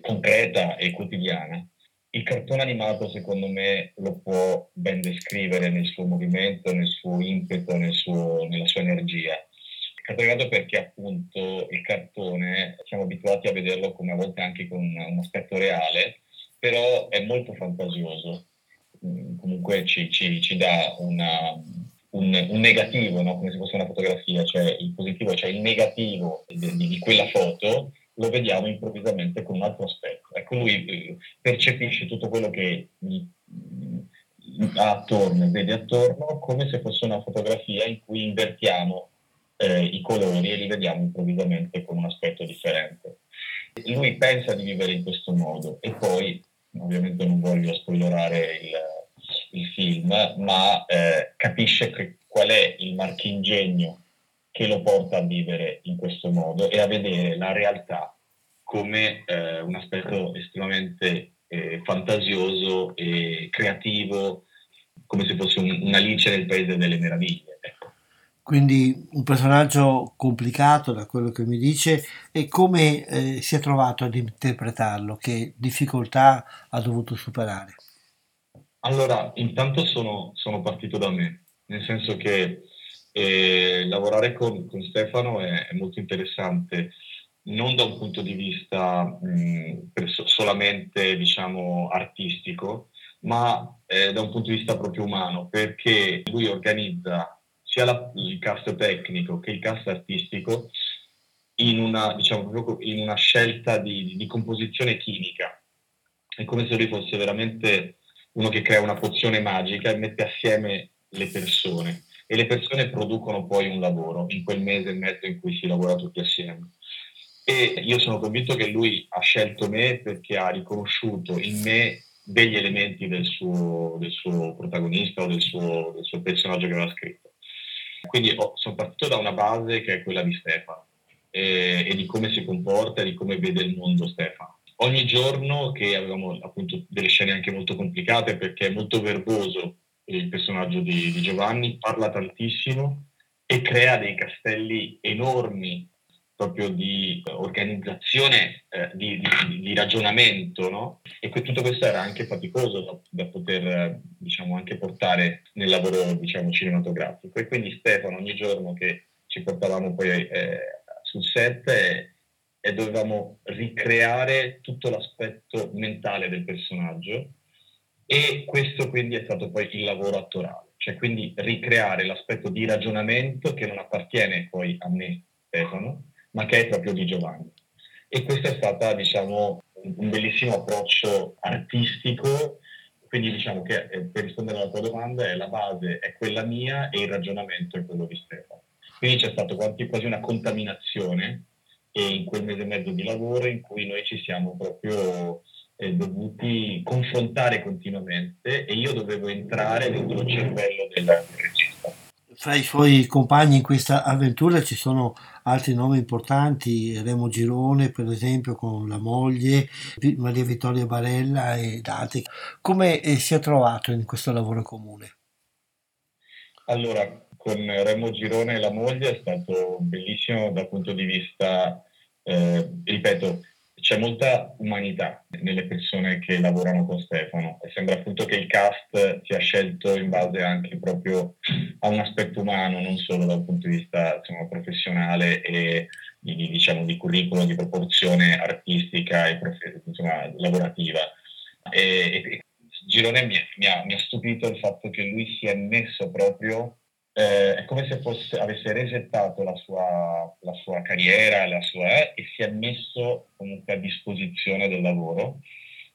concreta e quotidiana, il cartone animato secondo me lo può ben descrivere nel suo movimento, nel suo impeto, nel suo, nella sua energia. Il cartone perché appunto il cartone siamo abituati a vederlo come a volte anche con un aspetto reale, però è molto fantasioso. Mm, comunque ci, ci, ci dà una, un, un, negativo, no? come se fosse una fotografia, cioè il positivo, cioè il negativo di, di quella foto lo vediamo improvvisamente con un altro aspetto. Ecco, lui eh, percepisce tutto quello che ha attorno, vede attorno, come se fosse una fotografia in cui invertiamo eh, i colori e li vediamo improvvisamente con un aspetto differente. Lui pensa di vivere in questo modo e poi, ovviamente non voglio spoilerare il, il film, ma eh, capisce che, qual è il marchingegno che lo porta a vivere in questo modo e a vedere la realtà come eh, un aspetto estremamente eh, fantasioso e creativo, come se fosse un, un'Alice nel Paese delle Meraviglie. Ecco. Quindi un personaggio complicato da quello che mi dice e come eh, si è trovato ad interpretarlo, che difficoltà ha dovuto superare? Allora, intanto sono, sono partito da me, nel senso che e lavorare con, con Stefano è, è, molto interessante, non da un punto di vista mh, solamente diciamo, artistico, ma eh, da un punto di vista proprio umano, perché lui organizza sia la, il cast tecnico che il cast artistico in una, diciamo, in una scelta di, di composizione chimica. È come se lui fosse veramente uno che crea una pozione magica e mette assieme le persone e le persone producono poi un lavoro in quel mese e mezzo in cui si lavora tutti assieme. E io sono convinto che lui ha scelto me perché ha riconosciuto in me degli elementi del suo, del suo protagonista o del suo, del suo, personaggio che aveva scritto. Quindi oh, sono partito da una base che è quella di Stefano e, e di come si comporta e di come vede il mondo Stefano. Ogni giorno che avevamo appunto delle scene anche molto complicate perché è molto verboso il personaggio di, di Giovanni, parla tantissimo e crea dei castelli enormi proprio di organizzazione, eh, di, di, di, ragionamento, no? E que- tutto questo era anche faticoso da, da poter, diciamo, anche portare nel lavoro, diciamo, cinematografico. E quindi Stefano, ogni giorno che ci portavamo poi eh, sul set e, e dovevamo ricreare tutto l'aspetto mentale del personaggio e questo quindi è stato poi il lavoro attorale, cioè quindi ricreare l'aspetto di ragionamento che non appartiene poi a me, Stefano, ma che è proprio di Giovanni. E questo è stato, diciamo, un bellissimo approccio artistico, quindi diciamo che eh, per rispondere alla tua domanda la base è quella mia e il ragionamento è quello di Stefano. Quindi c'è stata quasi una contaminazione in quel mese e mezzo di lavoro in cui noi ci siamo proprio eh, dovuti confrontare continuamente e io dovevo entrare dentro il cervello del, regista. Fra i suoi compagni in questa avventura ci sono altri nomi importanti, Remo Girone per esempio con la moglie, Maria Vittoria Barella ed altri. Come eh, si è trovato in questo lavoro comune? Allora, con Remo Girone e la moglie è stato bellissimo dal punto di vista, eh, ripeto, c'è molta umanità nelle persone che lavorano con Stefano e sembra appunto che il cast sia scelto in base anche proprio a un aspetto umano, non solo dal punto di vista insomma, professionale e di, diciamo, di curriculum, di proporzione artistica e prof- insomma, lavorativa. E, e Girone mi, mi, ha, mi ha stupito il fatto che lui si è messo proprio eh, è come se fosse, avesse resettato la sua, la sua carriera la sua, e si è messo comunque a disposizione del lavoro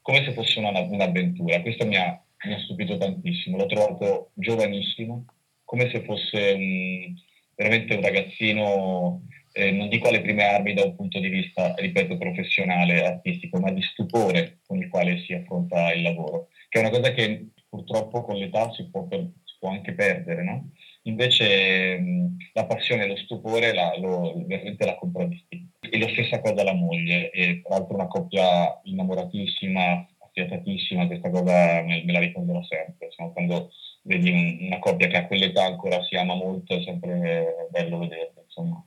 come se fosse una, un'avventura. Questo mi ha, mi ha, stupito tantissimo. L'ho trovato giovanissimo, come se fosse un, veramente un ragazzino, eh, non dico alle prime armi da un punto di vista, ripeto, professionale, artistico, ma di stupore con il quale si affronta il lavoro, che è una cosa che purtroppo con l'età si può, per, si può anche perdere, no? Invece mh, la passione e lo stupore la, lo, veramente la contraddistingue. E la stessa cosa la moglie, e tra l'altro una coppia innamoratissima, affiatatissima, questa cosa me, me la ricorderò sempre. Insomma, quando vedi un, una coppia che a quell'età ancora si ama molto è sempre bello vederla. Insomma.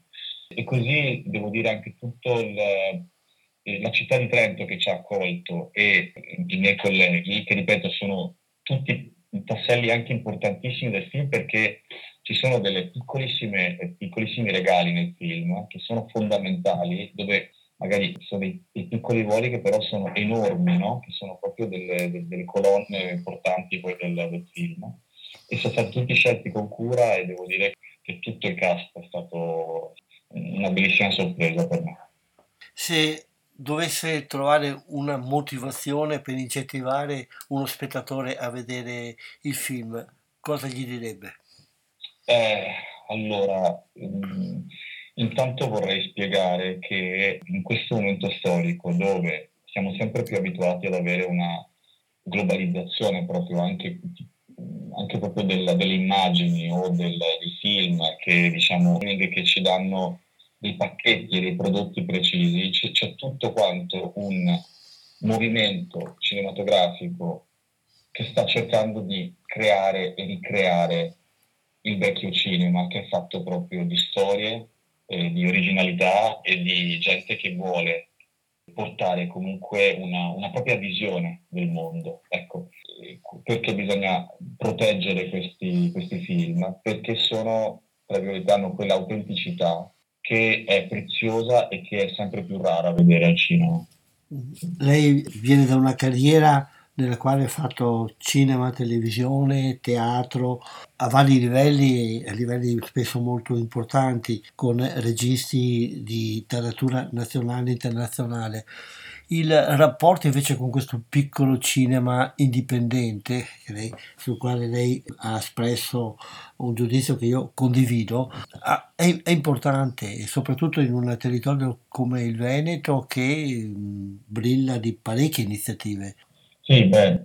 E così devo dire anche tutto il, eh, la città di Trento che ci ha accolto e i miei colleghi, che ripeto sono tutti tasselli anche importantissimi del film perché ci sono delle piccolissime, piccolissimi regali nel film che sono fondamentali, dove magari sono dei, dei piccoli voli che però sono enormi, no? che sono proprio delle, delle colonne importanti poi del, del, film. E sono stati tutti scelti con cura e devo dire che tutto il cast è stato una bellissima sorpresa per me. Se dovesse trovare una motivazione per incentivare uno spettatore a vedere il film, cosa gli direbbe? Eh, allora, mh, intanto vorrei spiegare che in questo momento storico dove siamo sempre più abituati ad avere una globalizzazione proprio anche, anche proprio della, delle immagini o del, dei film che diciamo che ci danno dei pacchetti e dei prodotti precisi, c'è, c'è tutto quanto un movimento cinematografico che sta cercando di creare e ricreare il vecchio cinema che è fatto proprio di storie, eh, di originalità e di gente che vuole portare comunque una, una propria visione del mondo. Ecco, perché bisogna proteggere questi, questi film? Perché sono, tra virgolette, hanno quell'autenticità che è preziosa e che è sempre più rara vedere al cinema. Lei viene da una carriera nella quale ha fatto cinema, televisione, teatro a vari livelli, a livelli spesso molto importanti, con registi di letteratura nazionale e internazionale. Il rapporto invece con questo piccolo cinema indipendente, lei, sul quale lei ha espresso un giudizio che io condivido, è, è importante, soprattutto in un territorio come il Veneto che brilla di parecchie iniziative. Sì, beh,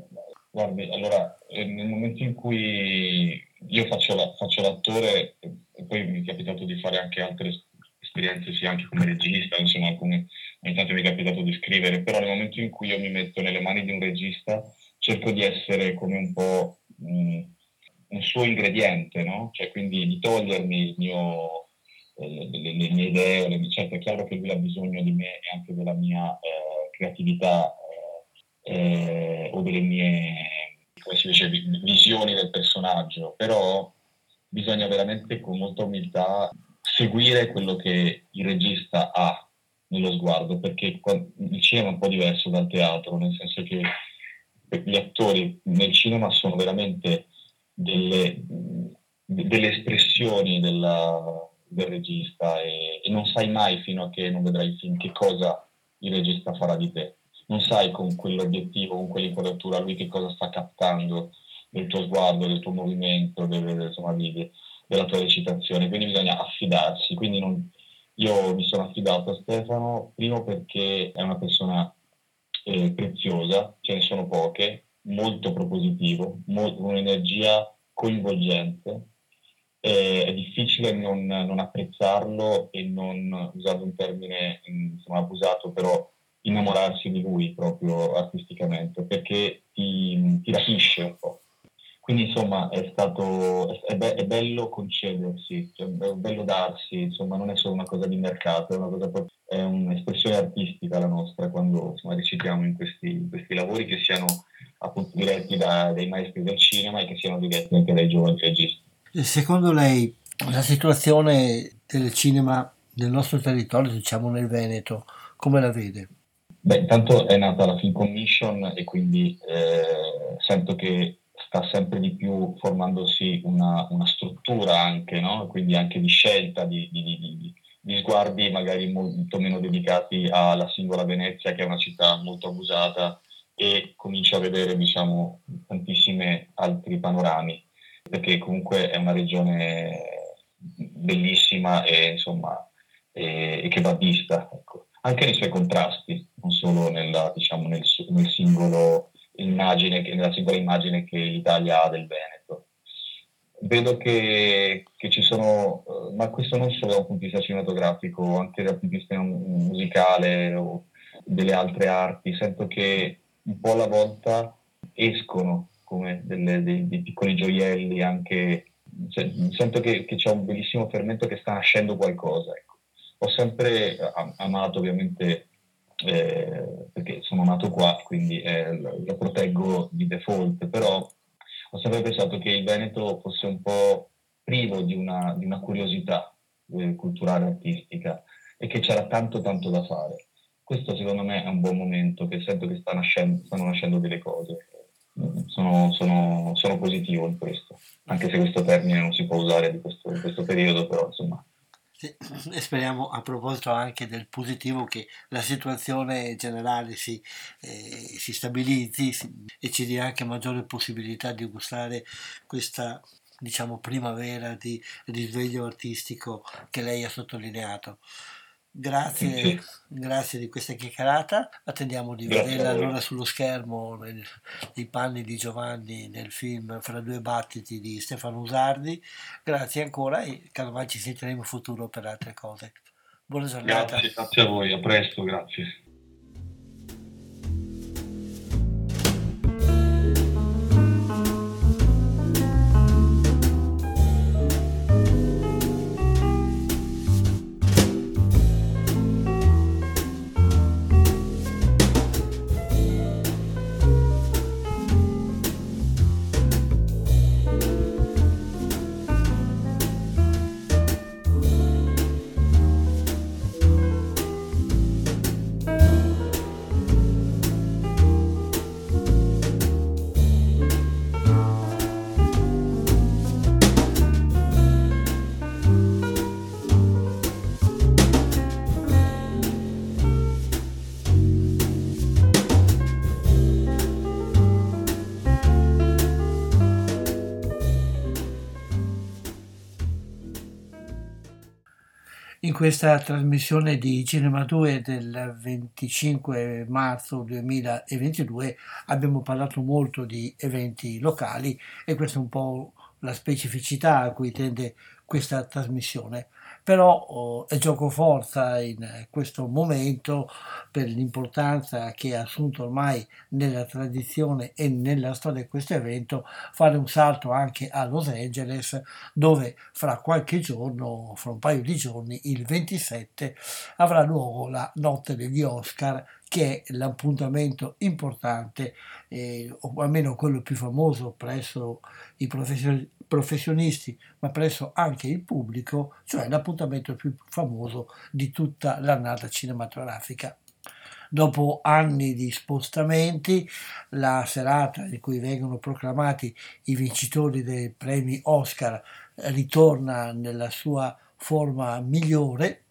guardi, allora eh, nel momento in cui io faccio, la, faccio l'attore e poi mi è capitato di fare anche altre esperienze, sia anche come regista, insomma, come, ogni tanto mi è capitato di scrivere, però nel momento in cui io mi metto nelle mani di un regista cerco di essere come un po' mh, un suo ingrediente, no? Cioè quindi di togliermi il mio, eh, le, le, mie idee, le, certo è chiaro che lui ha bisogno di me e anche della mia eh, creatività eh, o delle mie come si dice, visioni del personaggio, però bisogna veramente con molta umiltà seguire quello che il regista ha nello sguardo, perché il cinema è un po' diverso dal teatro, nel senso che gli attori nel cinema sono veramente delle, delle espressioni della, del regista e, e non sai mai fino a che non vedrai il film che cosa il regista farà di te non sai con quell'obiettivo, con quell'inquadratura lui che cosa sta captando del tuo sguardo, del tuo movimento, del, del, insomma, di, della tua recitazione, quindi bisogna affidarsi. Quindi non, io mi sono affidato a Stefano, primo perché è una persona eh, preziosa, ce ne sono poche, molto propositivo, mo- un'energia coinvolgente. Eh, è difficile non, non, apprezzarlo e non, usando un termine insomma, abusato, però innamorarsi di lui proprio artisticamente, perché ti, ti rapisce un po'. Quindi insomma è stato, è, be- è bello concedersi, cioè, è bello darsi, insomma non è solo una cosa di mercato, è, una cosa, è un'espressione artistica la nostra quando insomma, recitiamo in questi, questi lavori che siano appunto diretti da, dai maestri del cinema e che siano diretti anche dai giovani registi. Secondo lei la situazione del cinema nel nostro territorio, diciamo nel Veneto, come la vede? Beh, intanto è nata la Film Commission e quindi eh, sento che sta sempre di più formandosi una, una struttura anche, no? quindi anche di scelta di, di, di, di, sguardi magari molto meno dedicati alla singola Venezia, che è una città molto abusata, e comincia a vedere diciamo, tantissimi altri panorami, perché comunque è una regione bellissima e, insomma, e, e che va vista, ecco. anche nei suoi contrasti, non solo nella, diciamo, nel, nel singolo immagine, nella singola immagine che l'Italia ha del Veneto. Vedo che, che ci sono, uh, ma questo non solo da un punto di vista cinematografico, anche dal punto di vista musicale o delle altre arti, sento che un po' alla volta escono come delle, dei, dei, piccoli gioielli, anche cioè, sento che, che, c'è un bellissimo fermento che sta nascendo qualcosa. Ecco. Ho sempre amato ovviamente eh, perché sono nato qua, quindi eh, lo proteggo di default, però ho sempre pensato che il Veneto fosse un po' privo di una, di una curiosità eh, culturale artistica e che c'era tanto tanto da fare. Questo secondo me è un buon momento, che sento che sta nascendo, stanno nascendo delle cose. Sono, sono, sono, positivo in questo, anche se questo termine non si può usare di questo, in questo periodo, però insomma e speriamo a proposito anche del positivo che la situazione generale si, eh, si stabilizzi si, e ci dia anche maggiore possibilità di gustare questa diciamo primavera di risveglio artistico che lei ha sottolineato. Grazie, grazie di questa chiacchierata. Attendiamo di vederla allora sullo schermo nel, nei panni di Giovanni nel film Fra due battiti di Stefano Usardi. Grazie ancora e casomai ci sentiremo in futuro per altre cose. Buona giornata. Grazie, grazie a voi, a presto, grazie. Questa trasmissione di Cinema 2 del 25 marzo 2022 abbiamo parlato molto di eventi locali e questa è un po' la specificità a cui tende questa trasmissione però oh, gioco forza in questo momento per l'importanza che ha assunto ormai nella tradizione e nella storia di questo evento fare un salto anche a Los Angeles dove fra qualche giorno, fra un paio di giorni, il 27 avrà luogo la notte degli Oscar che è l'appuntamento importante, eh, o almeno quello più famoso presso i professionisti, ma presso anche il pubblico, cioè l'appuntamento più famoso di tutta l'annata cinematografica. Dopo anni di spostamenti, la serata in cui vengono proclamati i vincitori dei premi Oscar ritorna nella sua forma migliore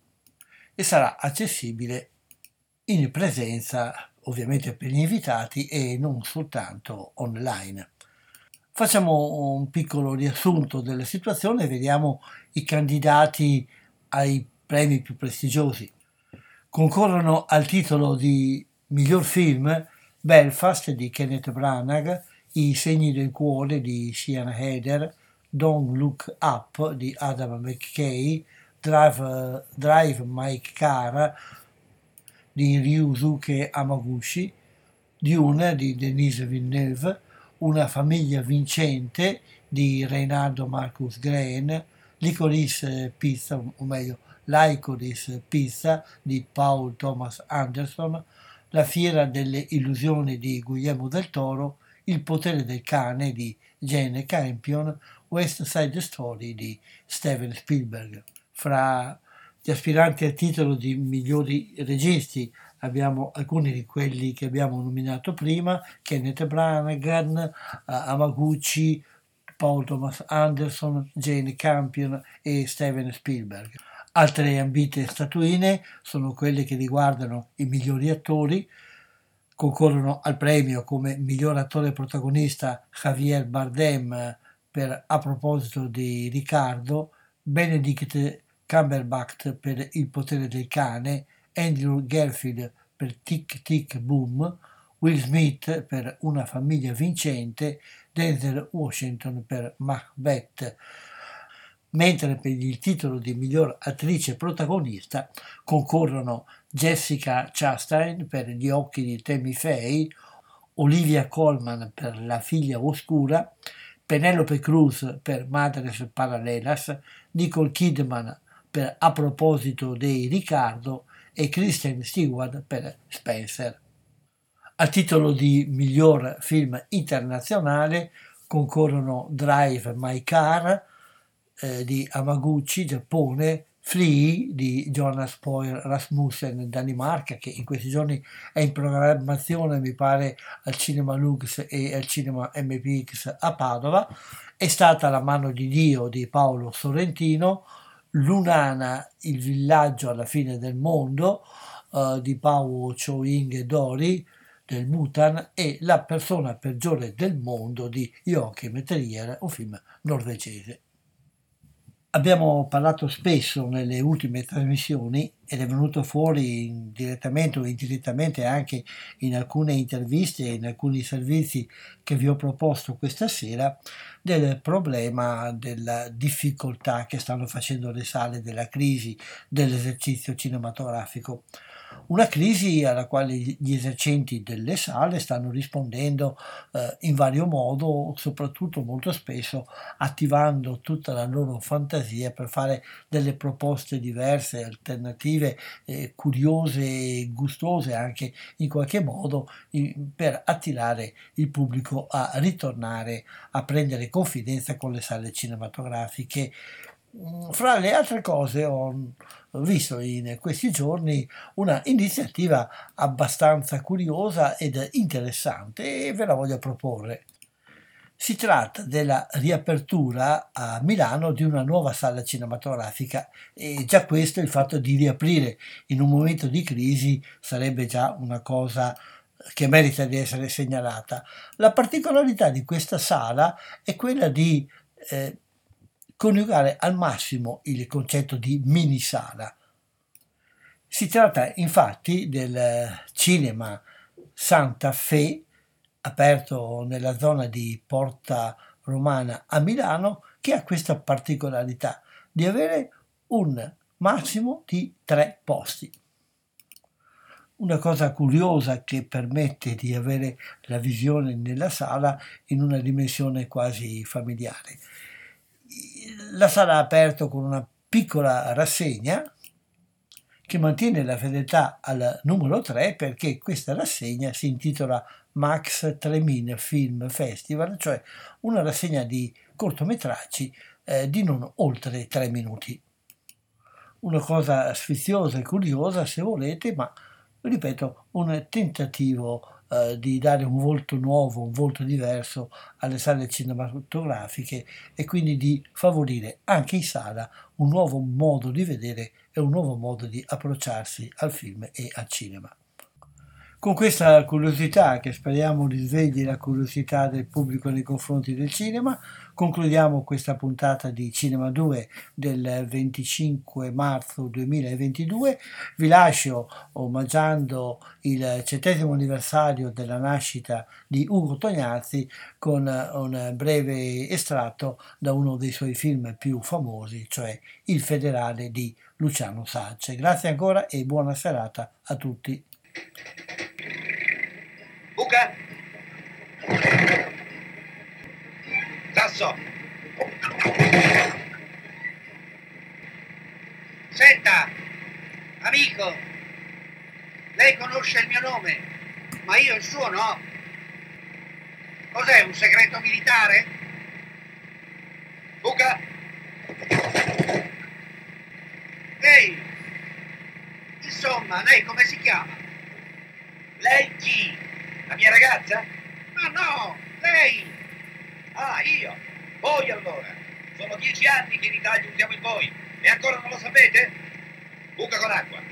e sarà accessibile in presenza ovviamente per gli invitati e non soltanto online. Facciamo un piccolo riassunto della situazione e vediamo i candidati ai premi più prestigiosi. Concorrono al titolo di Miglior film Belfast di Kenneth Branagh, I segni del cuore di Sian Heder, Don't Look Up di Adam McKay, Drive, Drive Mike Car di Ryusuke Amaguchi, Dune di Denise Villeneuve, Una famiglia vincente di Reinaldo Marcus Green, Licorice Pizza, o meglio Licorice Pizza di Paul Thomas Anderson, La fiera delle illusioni di Guillermo del Toro, Il potere del cane di Jane Campion, West Side Story di Steven Spielberg. Fra gli aspiranti al titolo di migliori registi abbiamo alcuni di quelli che abbiamo nominato prima, Kenneth Branagh, Amaguchi, Paul Thomas Anderson, Jane Campion e Steven Spielberg. Altre ambite statuine sono quelle che riguardano i migliori attori, concorrono al premio come miglior attore protagonista Javier Bardem per A proposito di Riccardo, Benedict Cumberbatch per Il potere del cane, Andrew Garfield per Tic Tic Boom, Will Smith per Una famiglia vincente, Denzel Washington per Macbeth. Mentre per il titolo di miglior attrice protagonista concorrono Jessica Chastain per Gli occhi di Tammy Faye, Olivia Colman per La figlia oscura, Penelope Cruz per Madres Paralelas, Nicole Kidman per A proposito dei Riccardo e Kristen Stewart per Spencer. Al titolo di miglior film internazionale concorrono Drive My Car eh, di Amaguchi, Giappone, Flea di Jonas Poir Rasmussen, Danimarca, che in questi giorni è in programmazione, mi pare, al Cinema Lux e al Cinema MPX a Padova, è stata La mano di Dio di Paolo Sorrentino, Lunana, il villaggio alla fine del mondo uh, di Pao Choing e Dori del Bhutan e La persona peggiore del mondo di Joachim Trier, un film norvegese. Abbiamo parlato spesso nelle ultime trasmissioni ed è venuto fuori direttamente o indirettamente anche in alcune interviste e in alcuni servizi che vi ho proposto questa sera del problema della difficoltà che stanno facendo le sale della crisi dell'esercizio cinematografico. Una crisi alla quale gli esercenti delle sale stanno rispondendo eh, in vario modo, soprattutto molto spesso attivando tutta la loro fantasia per fare delle proposte diverse, alternative, eh, curiose e gustose anche in qualche modo in, per attirare il pubblico a ritornare a prendere confidenza con le sale cinematografiche. Mm, fra le altre cose ho visto in questi giorni una iniziativa abbastanza curiosa ed interessante e ve la voglio proporre. Si tratta della riapertura a Milano di una nuova sala cinematografica e già questo, il fatto di riaprire in un momento di crisi, sarebbe già una cosa che merita di essere segnalata. La particolarità di questa sala è quella di eh, coniugare al massimo il concetto di mini sala. Si tratta infatti del cinema Santa Fe, aperto nella zona di Porta Romana a Milano, che ha questa particolarità di avere un massimo di tre posti. Una cosa curiosa che permette di avere la visione nella sala in una dimensione quasi familiare la sala ha aperto con una piccola rassegna che mantiene la fedeltà al numero 3 perché questa rassegna si intitola Max Tremin Film Festival, cioè una rassegna di cortometraggi eh, di non oltre 3 minuti. Una cosa sfiziosa e curiosa se volete, ma ripeto, un tentativo eh, di dare un volto nuovo, un volto diverso alle sale cinematografiche e quindi di favorire anche in sala un nuovo modo di vedere e un nuovo modo di approcciarsi al film e al cinema. Con questa curiosità, che speriamo risvegli la curiosità del pubblico nei confronti del cinema, concludiamo questa puntata di Cinema 2 del 25 marzo 2022. Vi lascio omaggiando il centesimo anniversario della nascita di Ugo Tognazzi con un breve estratto da uno dei suoi film più famosi, cioè Il federale di Luciano Sacce. Grazie ancora e buona serata a tutti. Buca! Tasso! Senta, amico, lei conosce il mio nome, ma io il suo no. Cos'è, un segreto militare? Buca! Ehi! Insomma, lei come si chiama? Lei chi? La mia ragazza? Ma no, lei! Ah, io! Voi allora! Sono dieci anni che in Italia usiamo il voi e ancora non lo sapete? Buca con acqua!